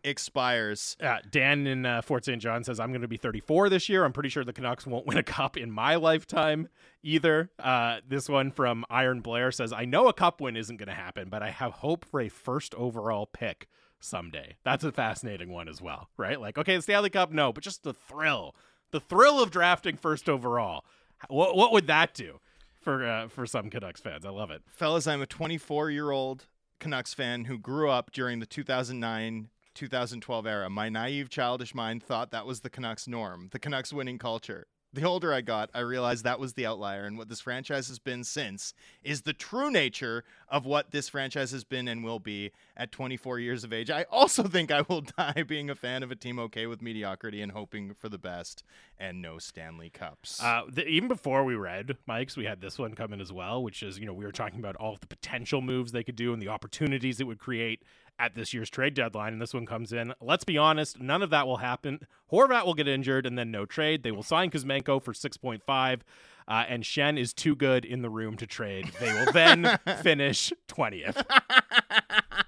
expires. Uh, Dan in uh, Fort St. John says, I'm going to be 34 this year. I'm pretty sure the Canucks won't win a cup in my lifetime either. Uh, this one from Iron Blair says, I know a cup win isn't going to happen, but I have hope for a first overall pick someday. That's a fascinating one as well, right? Like, okay, the Stanley Cup, no, but just the thrill, the thrill of drafting first overall. What, what would that do for, uh, for some Canucks fans? I love it. Fellas, I'm a 24 year old Canucks fan who grew up during the 2009 2012 era. My naive, childish mind thought that was the Canucks norm, the Canucks winning culture. The older I got, I realized that was the outlier, and what this franchise has been since is the true nature of what this franchise has been and will be at 24 years of age. I also think I will [LAUGHS] die being a fan of a team okay with mediocrity and hoping for the best and no Stanley Cups. Uh, the, even before we read Mike's, we had this one come in as well, which is you know we were talking about all of the potential moves they could do and the opportunities it would create at this year's trade deadline. And this one comes in. Let's be honest, none of that will happen. Horvat will get injured and then no trade. They will sign Kuzmenko for six point five. Uh, and Schenn is too good in the room to trade. They will then [LAUGHS] finish 20th. [LAUGHS]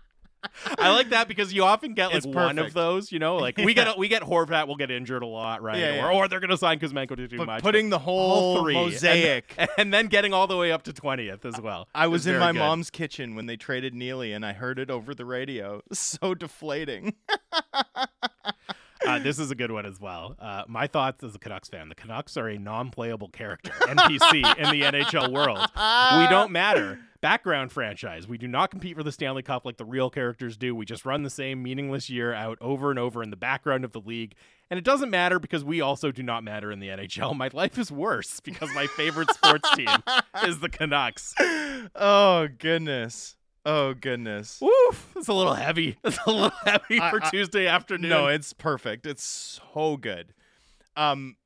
I like that because you often get like one of those, you know, like we get we get Horvat will get injured a lot, right? Yeah, yeah. Or, or they're going to sign Kuzmenko to too but much. putting the whole three mosaic. and, [LAUGHS] and then getting all the way up to 20th as well. I was in my good. mom's kitchen when they traded Neely, and I heard it over the radio. [LAUGHS] So deflating. [LAUGHS] [LAUGHS] Uh, this is a good one as well. Uh, my thoughts as a Canucks fan: the Canucks are a non-playable character [LAUGHS] NPC in the NHL world. We don't matter. Background franchise. We do not compete for the Stanley Cup like the real characters do. We just run the same meaningless year out over and over in the background of the league. And it doesn't matter because we also do not matter in the NHL. My life is worse because my favorite sports team is the Canucks. [LAUGHS] oh goodness. Oh goodness. Woof! It's a little heavy. [LAUGHS] It's a little heavy I- for I- Tuesday afternoon. No, it's perfect. It's so good. Um,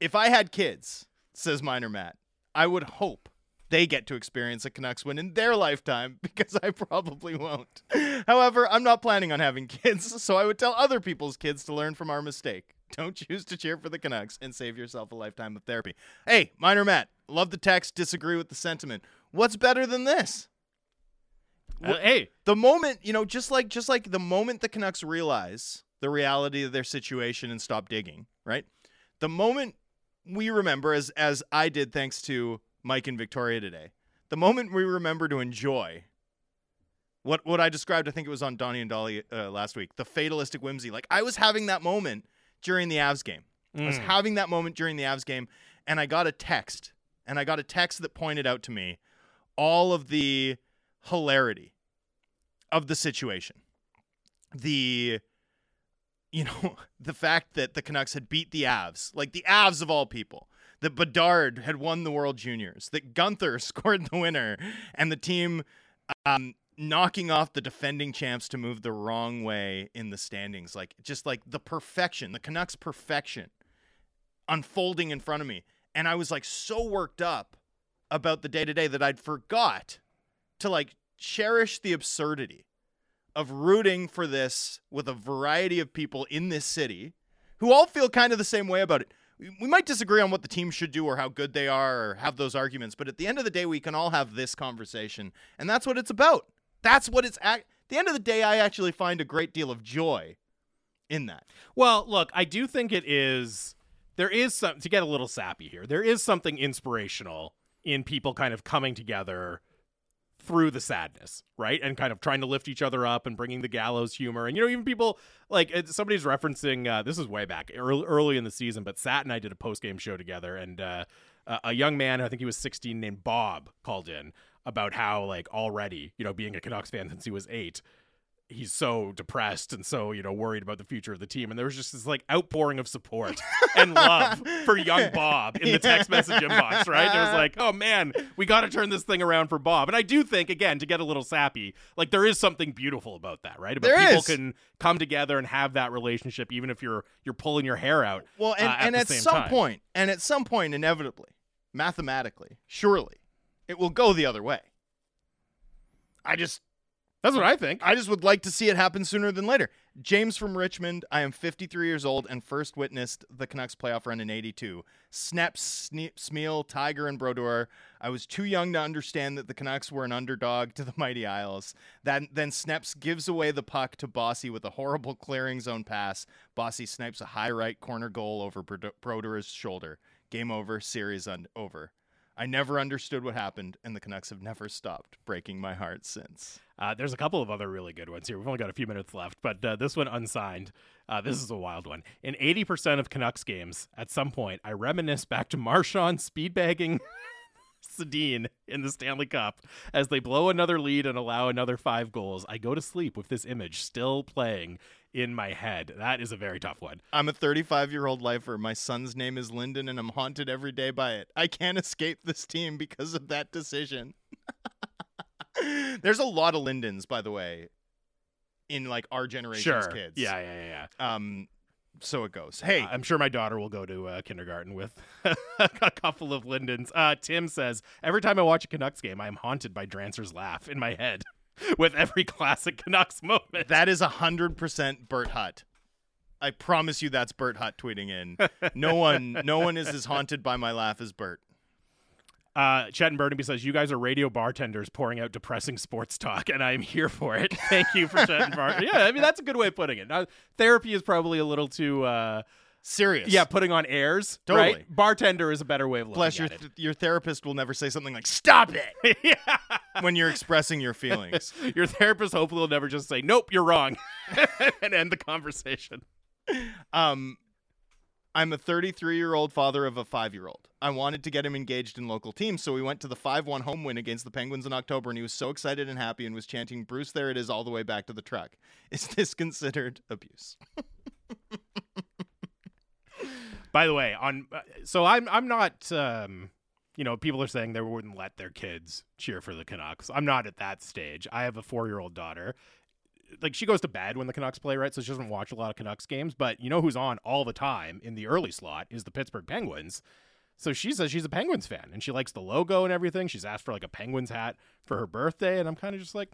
if I had kids, says Minor Matt, I would hope they get to experience a Canucks win in their lifetime [LAUGHS] because I probably won't. However, I'm not planning on having [LAUGHS] kids, so I would tell other people's kids to learn from our mistake. Don't choose to cheer for the Canucks and save yourself a lifetime of therapy. Hey, Minor Matt, love the text, disagree with the sentiment. What's better than this? Uh, hey, the moment you know just like just like the moment the canucks realize the reality of their situation and stop digging right? The moment we remember as as i did thanks to mike and victoria today the moment we remember to enjoy what what i described i think it was on donnie and Dhali uh, last week the fatalistic whimsy. Like i was having that moment during the avs game. I was Mm. having that moment during the avs game and i got a text and i got a text that pointed out to me all of the hilarity of the situation. The you know, [LAUGHS] the fact that the Canucks had beat the Avs, like the Avs of all people, that Bedard had won the World Juniors, that Guenther [LAUGHS] scored the winner, and the team um, knocking off the defending champs to move the wrong way in the standings. Like, just like the perfection, the Canucks' perfection unfolding in front of me. And I was like so worked up about the day to day that I'd forgot to like cherish the absurdity of rooting for this with a variety of people in this city who all feel kind of the same way about it. We- might disagree on what the team should do or how good they are or have those arguments, but at the end of the day, we can all have this conversation. And that's what it's about. That's what it's at. the end of the day, I actually find a great deal of joy in that. Well, look, I do think it is there is some to get a little sappy here. There is something inspirational in people kind of coming together through the sadness, right? And kind of trying to lift each other up and bringing the gallows humor. And you know, even people like somebody's referencing uh, this is way back early, early in the season, but Sat and I did a post game show together, and uh, a- young man, I think he was 16, named Bob, called in about how like already, you know, being a Canucks fan since he was eight, he's so depressed and so you know worried about the future of the team and there was just this like outpouring of support [LAUGHS] and love for young bob in the text message inbox right it was like oh man we got to turn this thing around for bob and i do think again to get a little sappy like there is something beautiful about that right about There people is. can come together and have that relationship even if you're you're pulling your hair out Well, and, uh, at and at some time. point, and at some point, inevitably, mathematically, surely, it will go the other way. I just that's what i think I just would like to see it happen sooner than later. James from Richmond. I am 53 years old and first witnessed the Canucks playoff run in 82. Snep, Sne- Smyl, Tiger, and Brodeur. I was too young to understand that the Canucks were an underdog to the Mighty Isles. That, then Sneps gives away the puck to Bossy with a horrible clearing zone pass. Bossy snipes a high right corner goal over Brodeur's shoulder. Game over, series un- over. I never understood what happened, and the Canucks have never stopped breaking my heart since. Uh, there's a couple of other really good ones here. We've only got a few minutes left, but uh, this one unsigned. Uh, this is a wild one. In 80% of Canucks games, at some point, I reminisce back to Marchand speedbagging [LAUGHS] Sedin in the Stanley Cup as they blow another lead and allow another five goals. I go to sleep with this image still playing in my head. That is a very tough one. I'm a 35 year old lifer. My son's name is Lyndon, and I'm haunted every day by it. I can't escape this team because of that decision. [LAUGHS] There's a lot of Lyndons, by the way, in like our generation's Sure. kids. Yeah, yeah, yeah, yeah. Um, so it goes. Hey, I'm sure my daughter will go to uh, kindergarten with [LAUGHS] a couple of Lindens. Uh, Tim says every time I watch a Canucks game, I am haunted by Drancer's laugh in my head [LAUGHS] with every classic Canucks moment. that is a hundred percent Bert Hutt. I promise you, that's Bert Hutt tweeting in. No [LAUGHS] one, no one is as haunted by my laugh as Bert. Uh, Chet and Burnaby says you guys are radio bartenders pouring out depressing sports talk, and I'm here for it. [LAUGHS] Thank you for Chet and Bar. Yeah, I mean that's a good way of putting it. Now, therapy is probably a little too. Uh, Serious. yeah, putting on airs. Totally. Right? Bartender is a better way of looking Plus, your at it. th- your therapist will never say something like "Stop it" [LAUGHS] yeah. when you're expressing your feelings. [LAUGHS] Your therapist hopefully will never just say, "Nope, you're wrong," [LAUGHS] and end the conversation. Um, I'm a 33 year old father of a five year old. I wanted to get him engaged in local teams, so we went to the 5 1 home win against the Penguins in October, and he was so excited and happy and was chanting, Bruce, there it is, all the way back to the truck. Is this considered abuse? By the way, on uh, so I'm I'm not um you know people are saying they wouldn't let their kids cheer for the Canucks. I'm not at that stage. I have a 4-year-old daughter. Like she goes to bed when the Canucks play, right? So she doesn't watch a lot of Canucks games, but you know who's on all the time in the early slot is the Pittsburgh Penguins. So she says she's a Penguins fan and she likes the logo and everything. She's asked for like a Penguins hat for her birthday and I'm kind of just like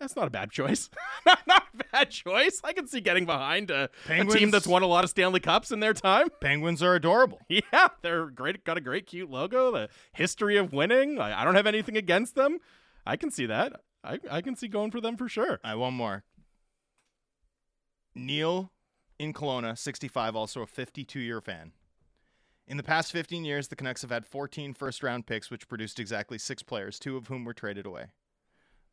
that's not a bad choice. [LAUGHS] not, not a bad choice. I can see getting behind a, a team that's won a lot of Stanley Cups in their time. [LAUGHS] Penguins are adorable. Yeah, they're great. Got a great, cute logo. The history of winning. I, I don't have anything against them. I can see that. I, I can see going for them for sure. I one more. Neil in Kelowna, 65, also a 52 year fan. In the past 15 years, the Canucks have had 14 first round picks, which produced exactly six players, two of whom were traded away.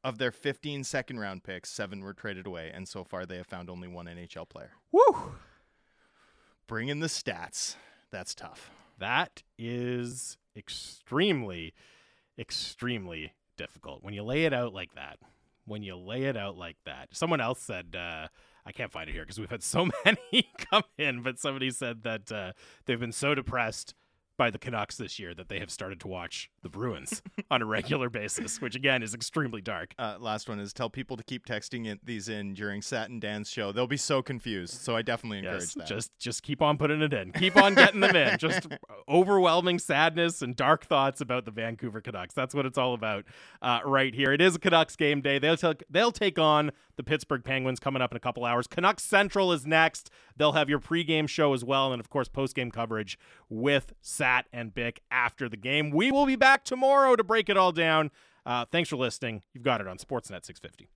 Of their 15 second round picks, seven were traded away, and so far they have found only one NHL player. Woo! Bring in the stats. That's tough. That is extremely, extremely difficult when you lay it out like that. When you lay it out like that. Someone else said, uh, I can't find it here because we've had so [LAUGHS] many come in, but somebody said that uh, they've been so depressed by the Canucks this year that they have started to watch the Bruins [LAUGHS] on a regular basis, which again is extremely dark. Uh, last one is tell people to keep texting in, these in during Sat and Dan's show. They'll be so confused. So I definitely encourage Yes, that. just just keep on putting it in. Keep on getting them in. Just [LAUGHS] overwhelming sadness and dark thoughts about the Vancouver Canucks. That's what it's all about uh, right here. It is a Canucks game day. They'll take they'll take on the Pittsburgh Penguins coming up in a couple hours. Canucks Central is next. They'll have your pregame show as well, and of course postgame coverage with Sat and Bick after the game. We will be back tomorrow to break it all down. Uh, thanks for listening. You've got it on Sportsnet 650.